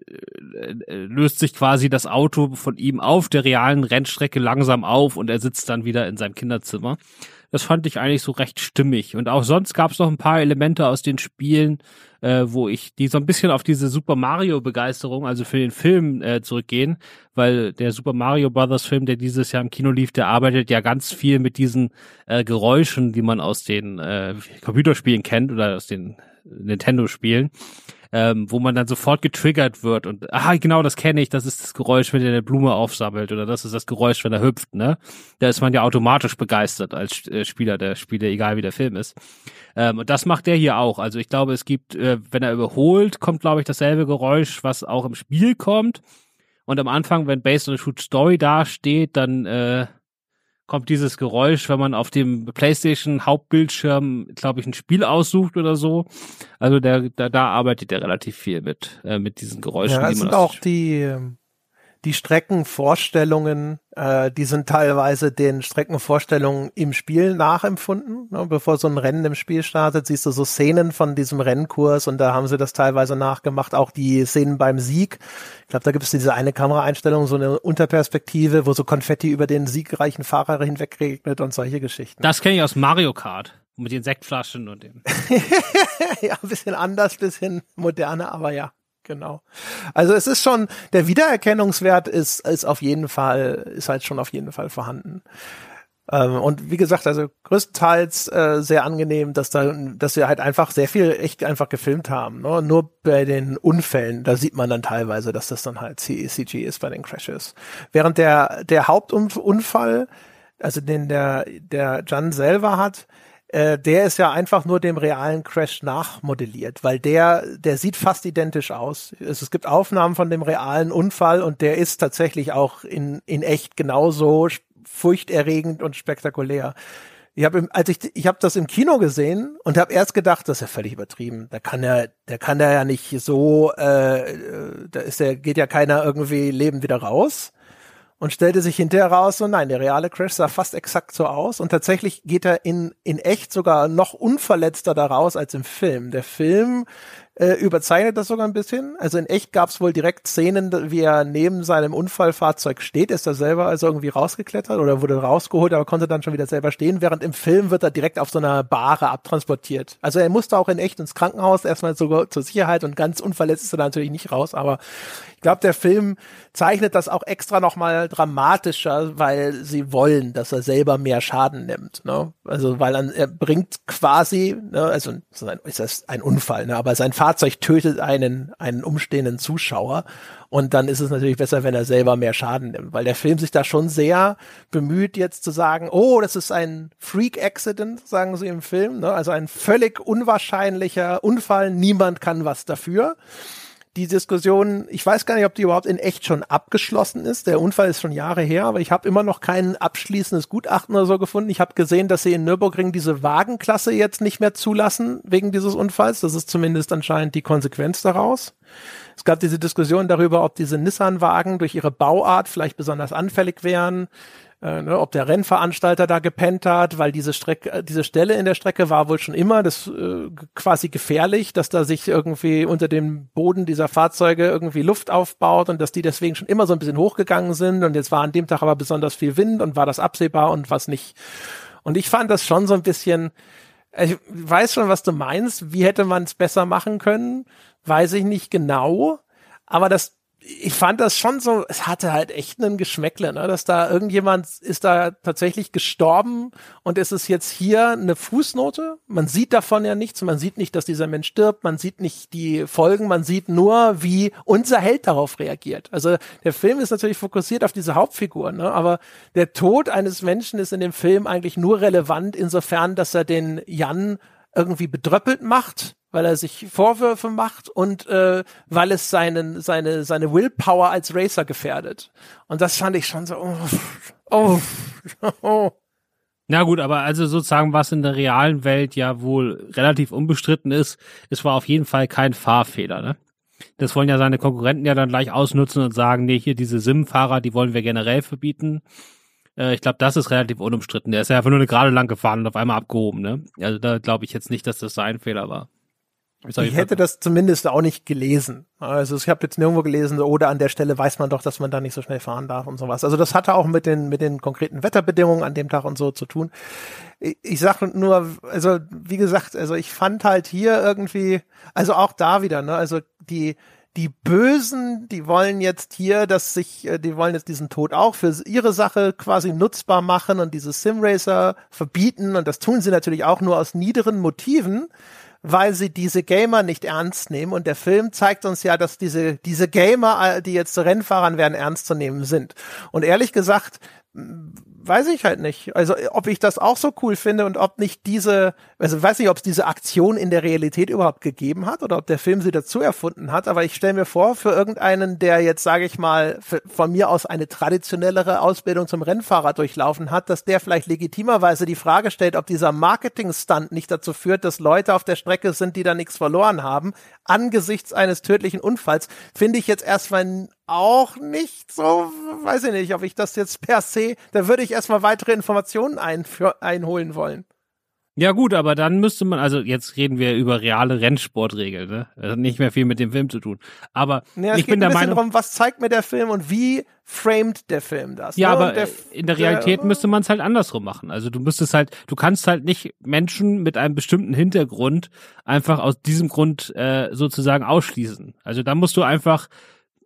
löst sich quasi das Auto von ihm auf der realen Rennstrecke langsam auf und er sitzt dann wieder in seinem Kinderzimmer. Das fand ich eigentlich so recht stimmig. Und auch sonst gab es noch ein paar Elemente aus den Spielen, äh, wo ich die so ein bisschen auf diese Super Mario Begeisterung, also für den Film äh, zurückgehen, weil der Super Mario Brothers Film, der dieses Jahr im Kino lief, der arbeitet ja ganz viel mit diesen äh, Geräuschen, die man aus den äh, Computerspielen kennt oder aus den Nintendo Spielen ähm, wo man dann sofort getriggert wird und ah genau das kenne ich, das ist das Geräusch, wenn er eine Blume aufsammelt oder das ist das Geräusch, wenn er hüpft, ne? Da ist man ja automatisch begeistert als äh, Spieler der Spiele, egal wie der Film ist. Ähm, und das macht der hier auch. Also ich glaube, es gibt, äh, wenn er überholt, kommt glaube ich dasselbe Geräusch, was auch im Spiel kommt. Und am Anfang, wenn Based on a Shoot Story dasteht, dann äh, kommt dieses Geräusch, wenn man auf dem PlayStation Hauptbildschirm, glaube ich, ein Spiel aussucht oder so. Also der, da, da arbeitet er relativ viel mit, äh, mit diesen Geräuschen. Ja, es sind auch die, ähm, die Streckenvorstellungen, äh, die sind teilweise den Streckenvorstellungen im Spiel nachempfunden. Ne? Bevor so ein Rennen im Spiel startet, siehst du so Szenen von diesem Rennkurs und da haben sie das teilweise nachgemacht. Auch die Szenen beim Sieg. Ich glaube, da gibt es diese eine Kameraeinstellung, so eine Unterperspektive, wo so Konfetti über den siegreichen Fahrer hinwegregnet und solche Geschichten. Das kenne ich aus Mario Kart mit den Sektflaschen und dem. ja, ein bisschen anders, bisschen moderner, aber ja, genau. Also es ist schon, der Wiedererkennungswert ist, ist auf jeden Fall, ist halt schon auf jeden Fall vorhanden. Ähm, und wie gesagt, also größtenteils äh, sehr angenehm, dass da, dass wir halt einfach sehr viel echt einfach gefilmt haben. Ne? Nur bei den Unfällen, da sieht man dann teilweise, dass das dann halt CG ist bei den Crashes. Während der, der Hauptunfall, also den der, der Jan selber hat, äh, der ist ja einfach nur dem realen Crash nachmodelliert, weil der, der sieht fast identisch aus. Es, es gibt Aufnahmen von dem realen Unfall und der ist tatsächlich auch in, in echt genauso furchterregend und spektakulär. Ich habe, als ich, ich habe das im Kino gesehen und habe erst gedacht, das ist ja völlig übertrieben. Da kann er, der kann da ja nicht so, äh, da ist der, geht ja keiner irgendwie lebend wieder raus. Und stellte sich hinterher raus, so nein, der reale Crash sah fast exakt so aus. Und tatsächlich geht er in, in echt sogar noch unverletzter da raus als im Film. Der Film äh, überzeichnet das sogar ein bisschen. Also in echt gab es wohl direkt Szenen, wie er neben seinem Unfallfahrzeug steht. Ist er selber also irgendwie rausgeklettert oder wurde rausgeholt, aber konnte dann schon wieder selber stehen. Während im Film wird er direkt auf so einer Bahre abtransportiert. Also er musste auch in echt ins Krankenhaus erstmal sogar zur Sicherheit und ganz unverletzt ist er natürlich nicht raus. Aber ich glaube, der Film zeichnet das auch extra nochmal dramatischer, weil sie wollen, dass er selber mehr Schaden nimmt. Ne? Also weil er, er bringt quasi, ne, also ist das ein Unfall, ne? aber sein Fahrzeug tötet einen, einen umstehenden Zuschauer. Und dann ist es natürlich besser, wenn er selber mehr Schaden nimmt, weil der Film sich da schon sehr bemüht, jetzt zu sagen, oh, das ist ein Freak-Accident, sagen sie im Film, ne? also ein völlig unwahrscheinlicher Unfall, niemand kann was dafür die Diskussion, ich weiß gar nicht, ob die überhaupt in echt schon abgeschlossen ist. Der Unfall ist schon Jahre her, aber ich habe immer noch kein abschließendes Gutachten oder so gefunden. Ich habe gesehen, dass sie in Nürburgring diese Wagenklasse jetzt nicht mehr zulassen wegen dieses Unfalls. Das ist zumindest anscheinend die Konsequenz daraus. Es gab diese Diskussion darüber, ob diese Nissan-Wagen durch ihre Bauart vielleicht besonders anfällig wären äh, ne, ob der Rennveranstalter da gepennt hat, weil diese Strecke, äh, diese Stelle in der Strecke war wohl schon immer das äh, quasi gefährlich, dass da sich irgendwie unter dem Boden dieser Fahrzeuge irgendwie Luft aufbaut und dass die deswegen schon immer so ein bisschen hochgegangen sind und jetzt war an dem Tag aber besonders viel Wind und war das absehbar und was nicht. Und ich fand das schon so ein bisschen, ich weiß schon, was du meinst. Wie hätte man es besser machen können? Weiß ich nicht genau. Aber das ich fand das schon so, es hatte halt echt einen Geschmäckle, ne? dass da irgendjemand ist da tatsächlich gestorben und es ist jetzt hier eine Fußnote. Man sieht davon ja nichts, man sieht nicht, dass dieser Mensch stirbt, man sieht nicht die Folgen, man sieht nur, wie unser Held darauf reagiert. Also der Film ist natürlich fokussiert auf diese Hauptfigur, ne? aber der Tod eines Menschen ist in dem Film eigentlich nur relevant insofern, dass er den Jan irgendwie bedröppelt macht weil er sich Vorwürfe macht und äh, weil es seinen, seine, seine Willpower als Racer gefährdet. Und das fand ich schon so, oh, oh, oh. Na gut, aber also sozusagen, was in der realen Welt ja wohl relativ unbestritten ist, es war auf jeden Fall kein Fahrfehler, ne? Das wollen ja seine Konkurrenten ja dann gleich ausnutzen und sagen, nee, hier diese Sim-Fahrer, die wollen wir generell verbieten. Äh, ich glaube, das ist relativ unumstritten. Der ist ja einfach nur eine gerade lang gefahren und auf einmal abgehoben, ne? Also da glaube ich jetzt nicht, dass das sein Fehler war. Ich hätte das zumindest auch nicht gelesen. Also ich habe jetzt nirgendwo gelesen, oder an der Stelle weiß man doch, dass man da nicht so schnell fahren darf und sowas. Also das hatte auch mit den mit den konkreten Wetterbedingungen an dem Tag und so zu tun. Ich, ich sage nur, also wie gesagt, also ich fand halt hier irgendwie, also auch da wieder, ne, also die die Bösen, die wollen jetzt hier, dass sich, äh, die wollen jetzt diesen Tod auch für ihre Sache quasi nutzbar machen und diese Simracer verbieten und das tun sie natürlich auch nur aus niederen Motiven weil sie diese Gamer nicht ernst nehmen. Und der Film zeigt uns ja, dass diese, diese Gamer, äh, die jetzt zu Rennfahrern werden, ernst zu nehmen sind. Und ehrlich gesagt, weiß ich halt nicht. Also ob ich das auch so cool finde und ob nicht diese, also weiß nicht, ob es diese Aktion in der Realität überhaupt gegeben hat oder ob der Film sie dazu erfunden hat. Aber ich stelle mir vor, für irgendeinen, der jetzt, sage ich mal, von mir aus eine traditionellere Ausbildung zum Rennfahrer durchlaufen hat, dass der vielleicht legitimerweise die Frage stellt, ob dieser Marketing-Stunt nicht dazu führt, dass Leute auf der Strecke sind, die da nichts verloren haben, angesichts eines tödlichen Unfalls, finde ich jetzt erstmal auch nicht so, weiß ich nicht, ob ich das jetzt per se, da würde ich erstmal weitere Informationen einholen wollen. Ja gut, aber dann müsste man, also jetzt reden wir über reale Rennsportregeln, ne? Das hat nicht mehr viel mit dem Film zu tun. Aber ja, ich bin der Meinung, darum, was zeigt mir der Film und wie framed der Film das? Ja, ne? aber der, in der Realität der, müsste man es halt andersrum machen. Also du müsstest halt, du kannst halt nicht Menschen mit einem bestimmten Hintergrund einfach aus diesem Grund äh, sozusagen ausschließen. Also da musst du einfach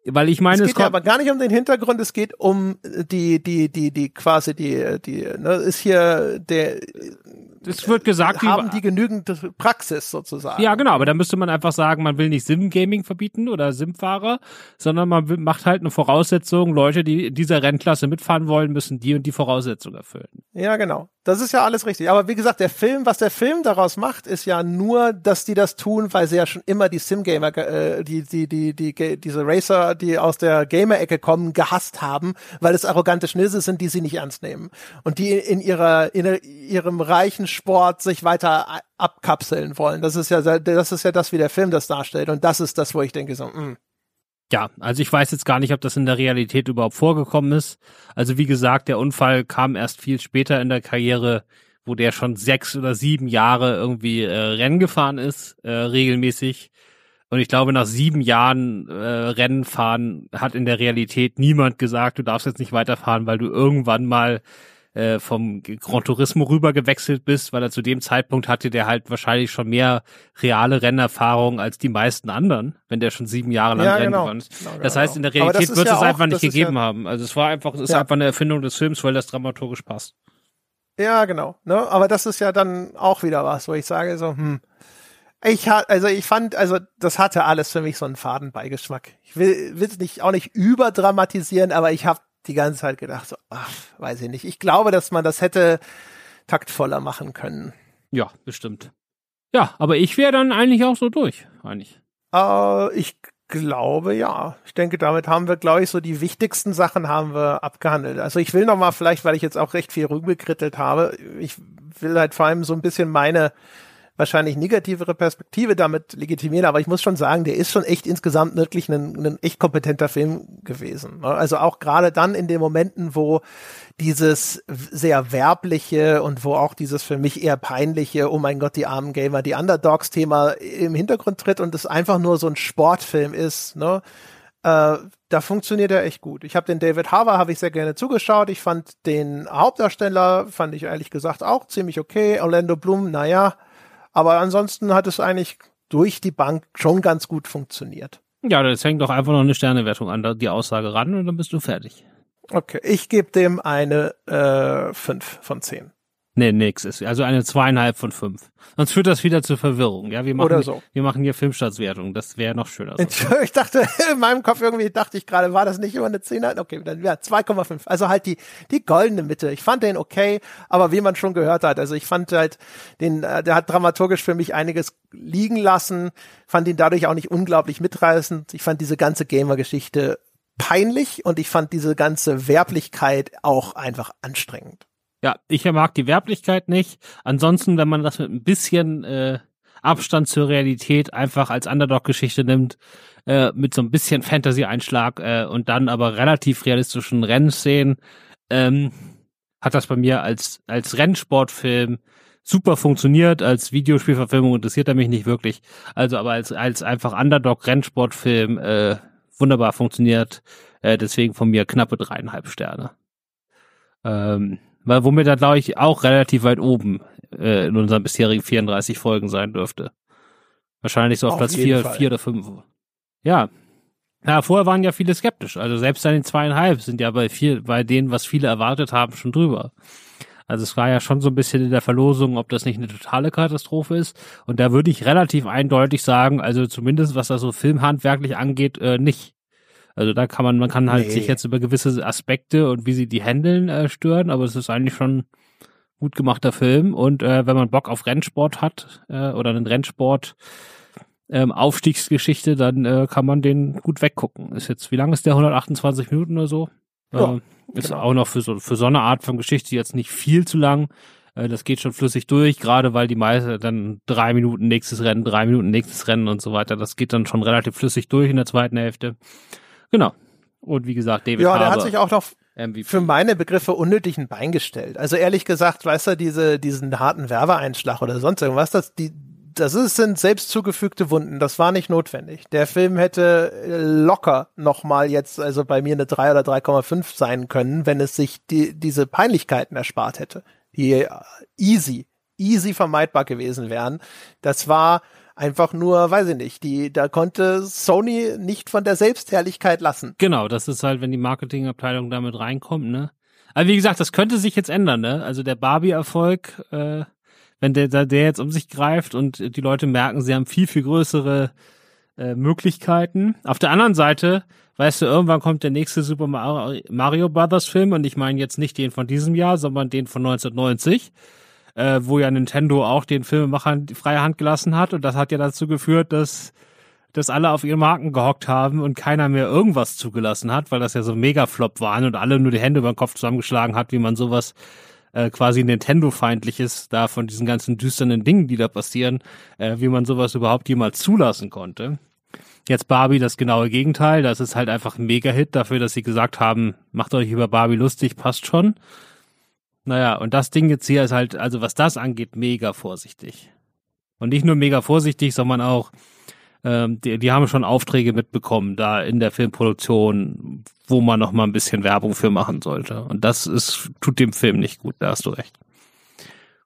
weil ich meine, es geht es ja aber gar nicht um den Hintergrund, es geht um die, die, die, die quasi die, die, ne, ist hier der, es wird gesagt, haben die, die genügend Praxis sozusagen. Ja, genau, aber da müsste man einfach sagen, man will nicht Sim-Gaming verbieten oder Sim-Fahrer, sondern man will, macht halt eine Voraussetzung, Leute, die in dieser Rennklasse mitfahren wollen, müssen die und die Voraussetzung erfüllen. Ja, genau. Das ist ja alles richtig. Aber wie gesagt, der Film, was der Film daraus macht, ist ja nur, dass die das tun, weil sie ja schon immer die Sim-Gamer, äh, die, die, die, die, diese Racer, die aus der Gamer-Ecke kommen, gehasst haben, weil es arrogante Schnilse sind, die sie nicht ernst nehmen. Und die in ihrer, in ihrem reichen Sport sich weiter abkapseln wollen. Das ist ja, das ist ja das, wie der Film das darstellt. Und das ist das, wo ich denke so, mh. Ja, also ich weiß jetzt gar nicht, ob das in der Realität überhaupt vorgekommen ist. Also wie gesagt, der Unfall kam erst viel später in der Karriere, wo der schon sechs oder sieben Jahre irgendwie äh, Rennen gefahren ist, äh, regelmäßig. Und ich glaube, nach sieben Jahren äh, Rennen fahren hat in der Realität niemand gesagt, du darfst jetzt nicht weiterfahren, weil du irgendwann mal äh, vom Gran Turismo rüber gewechselt bist, weil er zu dem Zeitpunkt hatte der halt wahrscheinlich schon mehr reale Rennerfahrung als die meisten anderen, wenn der schon sieben Jahre lang ja, Rennen genau. ist. Genau, das heißt, in der genau. Realität wird ja es auch, einfach nicht gegeben ja, haben. Also es war einfach, es ist einfach eine Erfindung des Films, weil das dramaturgisch passt. Ja, genau. Ne? Aber das ist ja dann auch wieder was, wo ich sage so, hm, ich ha also ich fand, also das hatte alles für mich so einen Fadenbeigeschmack. Ich will es nicht auch nicht überdramatisieren, aber ich habe die ganze Zeit gedacht, so, ach, weiß ich nicht. Ich glaube, dass man das hätte taktvoller machen können. Ja, bestimmt. Ja, aber ich wäre dann eigentlich auch so durch, eigentlich. Äh, ich glaube ja. Ich denke, damit haben wir, glaube ich, so die wichtigsten Sachen haben wir abgehandelt. Also ich will noch mal vielleicht, weil ich jetzt auch recht viel rübergekrittelt habe, ich will halt vor allem so ein bisschen meine wahrscheinlich negativere Perspektive damit legitimieren, aber ich muss schon sagen, der ist schon echt insgesamt wirklich ein, ein echt kompetenter Film gewesen. Ne? Also auch gerade dann in den Momenten, wo dieses sehr werbliche und wo auch dieses für mich eher peinliche, oh mein Gott, die armen Gamer, die Underdogs-Thema im Hintergrund tritt und es einfach nur so ein Sportfilm ist, ne? Äh, da funktioniert er echt gut. Ich habe den David Harbour habe ich sehr gerne zugeschaut. Ich fand den Hauptdarsteller fand ich ehrlich gesagt auch ziemlich okay. Orlando Bloom, naja, aber ansonsten hat es eigentlich durch die Bank schon ganz gut funktioniert. Ja, das hängt doch einfach noch eine Sternewertung an die Aussage ran und dann bist du fertig. Okay, ich gebe dem eine äh, 5 von 10. Nee, nix ist. Also eine zweieinhalb von fünf. Sonst führt das wieder zur Verwirrung. Ja, wir machen, Oder so. wir machen hier Filmstaatswertung. Das wäre noch schöner. So. Ich dachte, in meinem Kopf irgendwie dachte ich gerade, war das nicht immer eine Zehner? Okay, dann ja, 2,5. Also halt die, die goldene Mitte. Ich fand den okay, aber wie man schon gehört hat, also ich fand halt den, äh, der hat dramaturgisch für mich einiges liegen lassen, fand ihn dadurch auch nicht unglaublich mitreißend. Ich fand diese ganze Gamer-Geschichte peinlich und ich fand diese ganze Werblichkeit auch einfach anstrengend. Ja, ich mag die Werblichkeit nicht. Ansonsten, wenn man das mit ein bisschen äh, Abstand zur Realität einfach als Underdog-Geschichte nimmt, äh, mit so ein bisschen Fantasy-Einschlag äh, und dann aber relativ realistischen Rennszenen, ähm, hat das bei mir als, als Rennsportfilm super funktioniert. Als Videospielverfilmung interessiert er mich nicht wirklich. Also aber als, als einfach Underdog-Rennsportfilm äh, wunderbar funktioniert. Äh, deswegen von mir knappe dreieinhalb Sterne. Ähm, weil womit er, glaube ich, auch relativ weit oben äh, in unseren bisherigen 34 Folgen sein dürfte. Wahrscheinlich so auf, auf Platz 4, 4 oder 5. Ja. Ja, vorher waren ja viele skeptisch. Also selbst an den zweieinhalb sind ja bei viel, bei denen, was viele erwartet haben, schon drüber. Also es war ja schon so ein bisschen in der Verlosung, ob das nicht eine totale Katastrophe ist. Und da würde ich relativ eindeutig sagen, also zumindest was das so filmhandwerklich angeht, äh, nicht. Also da kann man, man kann halt nee. sich jetzt über gewisse Aspekte und wie sie die handeln äh, stören, aber es ist eigentlich schon gut gemachter Film. Und äh, wenn man Bock auf Rennsport hat äh, oder einen Rennsport ähm, Aufstiegsgeschichte, dann äh, kann man den gut weggucken. Ist jetzt, wie lang ist der? 128 Minuten oder so? Ja, äh, ist genau. auch noch für so, für so eine Art von Geschichte jetzt nicht viel zu lang. Äh, das geht schon flüssig durch, gerade weil die meiste dann drei Minuten nächstes Rennen, drei Minuten nächstes Rennen und so weiter. Das geht dann schon relativ flüssig durch in der zweiten Hälfte. Genau. Und wie gesagt, David Ja, der hat sich auch noch MVP. Für meine Begriffe unnötig ein Bein gestellt. Also ehrlich gesagt, weißt du, diese, diesen harten Werbeeinschlag oder sonst irgendwas, das, die, das ist, sind selbst zugefügte Wunden. Das war nicht notwendig. Der Film hätte locker nochmal jetzt, also bei mir eine 3 oder 3,5 sein können, wenn es sich die, diese Peinlichkeiten erspart hätte, die easy, easy vermeidbar gewesen wären. Das war einfach nur, weiß ich nicht, die, da konnte Sony nicht von der Selbstherrlichkeit lassen. Genau, das ist halt, wenn die Marketingabteilung damit reinkommt, ne? Aber wie gesagt, das könnte sich jetzt ändern, ne? Also der Barbie-Erfolg, äh, wenn der, der jetzt um sich greift und die Leute merken, sie haben viel, viel größere äh, Möglichkeiten. Auf der anderen Seite, weißt du, irgendwann kommt der nächste Super Mario Brothers Film und ich meine jetzt nicht den von diesem Jahr, sondern den von 1990, äh, wo ja Nintendo auch den Filmemachern die freie Hand gelassen hat und das hat ja dazu geführt, dass dass alle auf ihren Marken gehockt haben und keiner mehr irgendwas zugelassen hat, weil das ja so Mega-Flop waren und alle nur die Hände über den Kopf zusammengeschlagen hat, wie man sowas äh, quasi Nintendo-feindliches da von diesen ganzen düsternen Dingen, die da passieren, äh, wie man sowas überhaupt jemals zulassen konnte. Jetzt Barbie das genaue Gegenteil, das ist halt einfach ein Mega-Hit dafür, dass sie gesagt haben, macht euch über Barbie lustig, passt schon. Naja, und das Ding jetzt hier ist halt, also was das angeht, mega vorsichtig. Und nicht nur mega vorsichtig, sondern auch, ähm, die, die haben schon Aufträge mitbekommen da in der Filmproduktion, wo man noch mal ein bisschen Werbung für machen sollte. Und das ist, tut dem Film nicht gut, da hast du recht.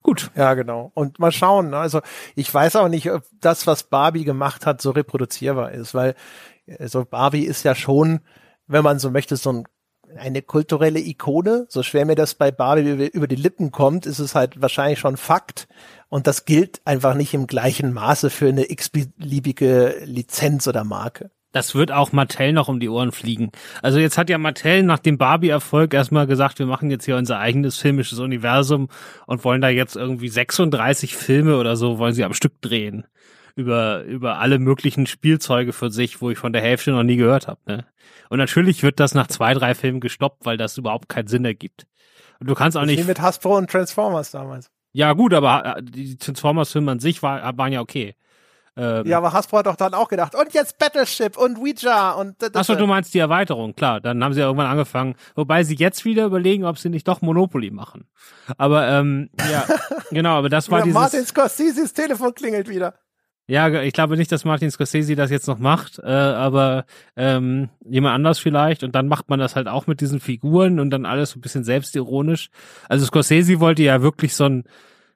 Gut. Ja, genau. Und mal schauen. Ne? Also ich weiß auch nicht, ob das, was Barbie gemacht hat, so reproduzierbar ist, weil also Barbie ist ja schon, wenn man so möchte, so ein eine kulturelle Ikone. So schwer mir das bei Barbie über die Lippen kommt, ist es halt wahrscheinlich schon Fakt. Und das gilt einfach nicht im gleichen Maße für eine x-beliebige Lizenz oder Marke. Das wird auch Mattel noch um die Ohren fliegen. Also jetzt hat ja Mattel nach dem Barbie-Erfolg erstmal gesagt, wir machen jetzt hier unser eigenes filmisches Universum und wollen da jetzt irgendwie 36 Filme oder so wollen sie am Stück drehen. Über, über alle möglichen Spielzeuge für sich, wo ich von der Hälfte noch nie gehört habe. Ne? Und natürlich wird das nach zwei, drei Filmen gestoppt, weil das überhaupt keinen Sinn ergibt. Und du kannst auch nicht. Wie mit Hasbro und Transformers damals. Ja, gut, aber äh, die Transformers-Filme an sich war, waren ja okay. Ähm, ja, aber Hasbro hat doch dann auch gedacht, und jetzt Battleship und Ouija und. Achso, du meinst die Erweiterung, klar. Dann haben sie ja irgendwann angefangen. Wobei sie jetzt wieder überlegen, ob sie nicht doch Monopoly machen. Aber, ähm, ja, genau, aber das war ja, dieses. Martin Scorsese's Telefon klingelt wieder. Ja, ich glaube nicht, dass Martin Scorsese das jetzt noch macht, äh, aber ähm, jemand anders vielleicht. Und dann macht man das halt auch mit diesen Figuren und dann alles so ein bisschen selbstironisch. Also Scorsese wollte ja wirklich so ein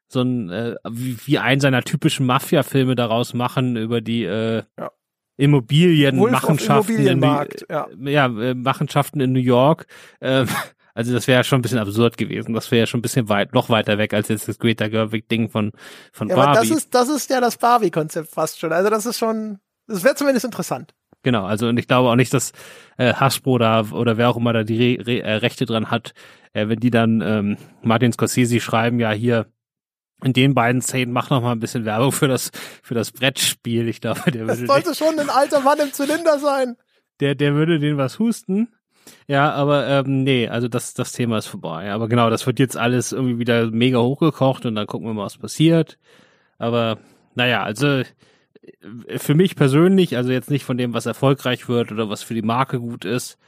so ein äh, wie, wie einen seiner typischen Mafia-Filme daraus machen über die äh, ja. Immobilienmachenschaften in, ja. ja äh, Machenschaften in New York. Äh, also das wäre ja schon ein bisschen absurd gewesen. Das wäre ja schon ein bisschen weit, noch weiter weg als jetzt das Greta Gerwig-Ding von, von ja, Barbie. Aber das ist, das ist ja das Barbie-Konzept fast schon. Also das ist schon, das wäre zumindest interessant. Genau, also und ich glaube auch nicht, dass äh, Hasbro da oder wer auch immer da die Re Re äh, Rechte dran hat, äh, wenn die dann ähm, Martin Scorsese schreiben, ja hier in den beiden Szenen mach noch mal ein bisschen Werbung für das für das Brettspiel. Ich glaube, der würde. Das sollte schon ein alter Mann im Zylinder sein. Der der würde den was husten. Ja, aber ähm, nee, also das, das Thema ist vorbei. Aber genau, das wird jetzt alles irgendwie wieder mega hochgekocht und dann gucken wir mal, was passiert. Aber naja, also äh, für mich persönlich, also jetzt nicht von dem, was erfolgreich wird oder was für die Marke gut ist,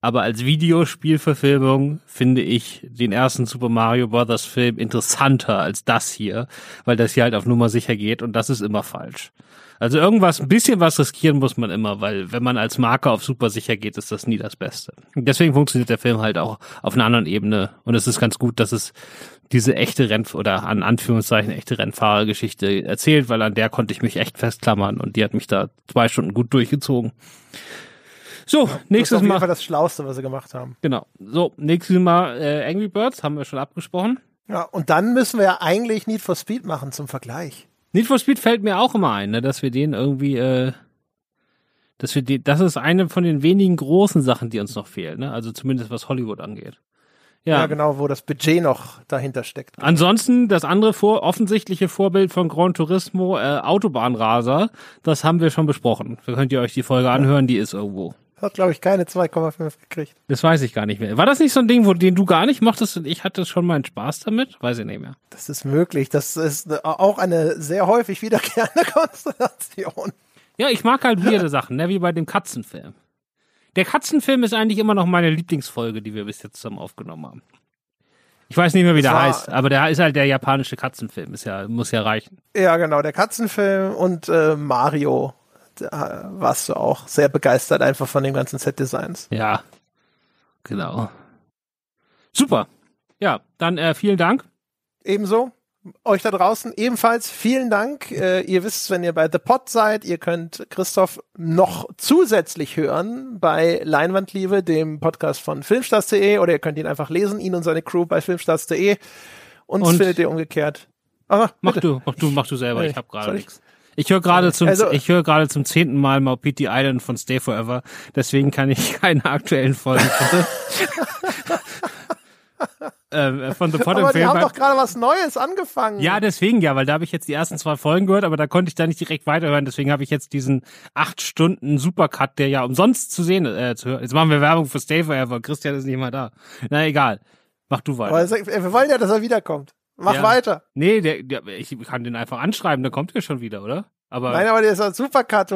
aber als Videospielverfilmung finde ich den ersten Super Mario Bros. Film interessanter als das hier, weil das hier halt auf Nummer sicher geht und das ist immer falsch. Also irgendwas, ein bisschen was riskieren muss man immer, weil wenn man als Marke auf super sicher geht, ist das nie das Beste. Deswegen funktioniert der Film halt auch auf einer anderen Ebene und es ist ganz gut, dass es diese echte Renn oder an Anführungszeichen echte Rennfahrergeschichte erzählt, weil an der konnte ich mich echt festklammern und die hat mich da zwei Stunden gut durchgezogen. So, nächstes das ist auf Mal. Fall das Schlauste, was sie gemacht haben. Genau. So, nächstes Mal äh, Angry Birds haben wir schon abgesprochen. Ja, und dann müssen wir ja eigentlich Need for Speed machen zum Vergleich. Need for Speed fällt mir auch immer ein, ne, dass wir den irgendwie, äh, dass wir die, das ist eine von den wenigen großen Sachen, die uns noch fehlen, ne? Also zumindest was Hollywood angeht. Ja. ja, genau, wo das Budget noch dahinter steckt. Ansonsten das andere vor, offensichtliche Vorbild von Gran Turismo, äh, Autobahnraser, das haben wir schon besprochen. Da könnt ihr euch die Folge anhören, die ist irgendwo. Hat, glaube ich, keine 2,5 gekriegt. Das weiß ich gar nicht mehr. War das nicht so ein Ding, wo den du gar nicht mochtest und ich hatte schon meinen Spaß damit? Weiß ich nicht mehr. Das ist möglich. Das ist auch eine sehr häufig wiederkehrende Konstellation. Ja, ich mag halt weirde Sachen, ne? wie bei dem Katzenfilm. Der Katzenfilm ist eigentlich immer noch meine Lieblingsfolge, die wir bis jetzt zusammen aufgenommen haben. Ich weiß nicht mehr, wie Das der heißt, aber der ist halt der japanische Katzenfilm. Ist ja, muss ja reichen. Ja, genau, der Katzenfilm und äh, Mario. Da warst du auch sehr begeistert einfach von den ganzen Set-Designs. Ja. Genau. Super. Ja, dann äh, vielen Dank. Ebenso. Euch da draußen ebenfalls vielen Dank. Äh, ihr wisst, wenn ihr bei The Pod seid, ihr könnt Christoph noch zusätzlich hören bei Leinwandliebe, dem Podcast von filmstars.de oder ihr könnt ihn einfach lesen, ihn und seine Crew bei filmstars.de. Uns Und- findet ihr umgekehrt. Ah, Mach bitte. du, mach du, mach du selber. Nee, Ich habe gerade ich? nichts. Ich höre gerade zum, Also- ich höre gerade zum zehnten Mal Maupiti Island von Stay Forever. Deswegen kann ich keine aktuellen Folgen ähm, von The Pod Aber die empfehlen. haben doch gerade was Neues angefangen. Ja, deswegen ja, weil da habe ich jetzt die ersten zwei Folgen gehört, aber da konnte ich da nicht direkt weiterhören. Deswegen habe ich jetzt diesen acht Stunden Supercut, der ja umsonst zu sehen äh, zu hören. Jetzt machen wir Werbung für Stay Forever. Christian ist nicht mal da. Na egal. Mach du weiter. Aber es- wir wollen ja, dass er wiederkommt. Mach Ja. weiter. Nee, der, der, ich kann den einfach anschreiben, dann kommt er schon wieder, oder? Aber Nein, aber der ist ein Supercut.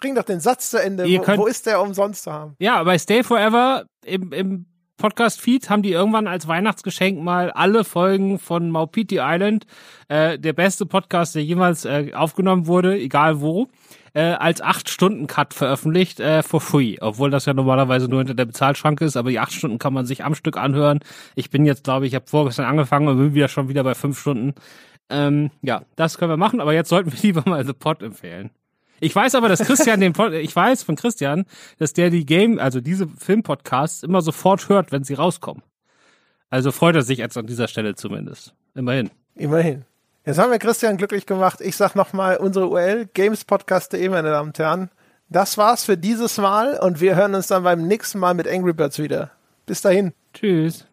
Bring doch den Satz zu Ende. Wo, könnt- wo ist der umsonst zu haben? ja, bei Stay Forever im, im Podcast-Feed haben die irgendwann als Weihnachtsgeschenk mal alle Folgen von Maupiti Island, äh, der beste Podcast, der jemals äh, aufgenommen wurde, egal wo, äh, als 8-Stunden-Cut veröffentlicht, äh, for free. Obwohl das ja normalerweise nur hinter der Bezahlschranke ist, aber die 8 Stunden kann man sich am Stück anhören. Ich bin jetzt, glaube ich, habe vorgestern angefangen und bin wieder schon wieder bei 5 Stunden. Ähm, ja, das können wir machen, aber jetzt sollten wir lieber mal The Pod empfehlen. Ich weiß aber, dass Christian den Pod, ich weiß von Christian, dass der die Game, also diese Filmpodcasts immer sofort hört, wenn sie rauskommen. Also freut er sich jetzt an dieser Stelle zumindest. Immerhin. Immerhin. Jetzt haben wir Christian glücklich gemacht. Ich sag nochmal unsere URL, gamespodcast.de, meine Damen und Herren. Das war's für dieses Mal und wir hören uns dann beim nächsten Mal mit Angry Birds wieder. Bis dahin. Tschüss.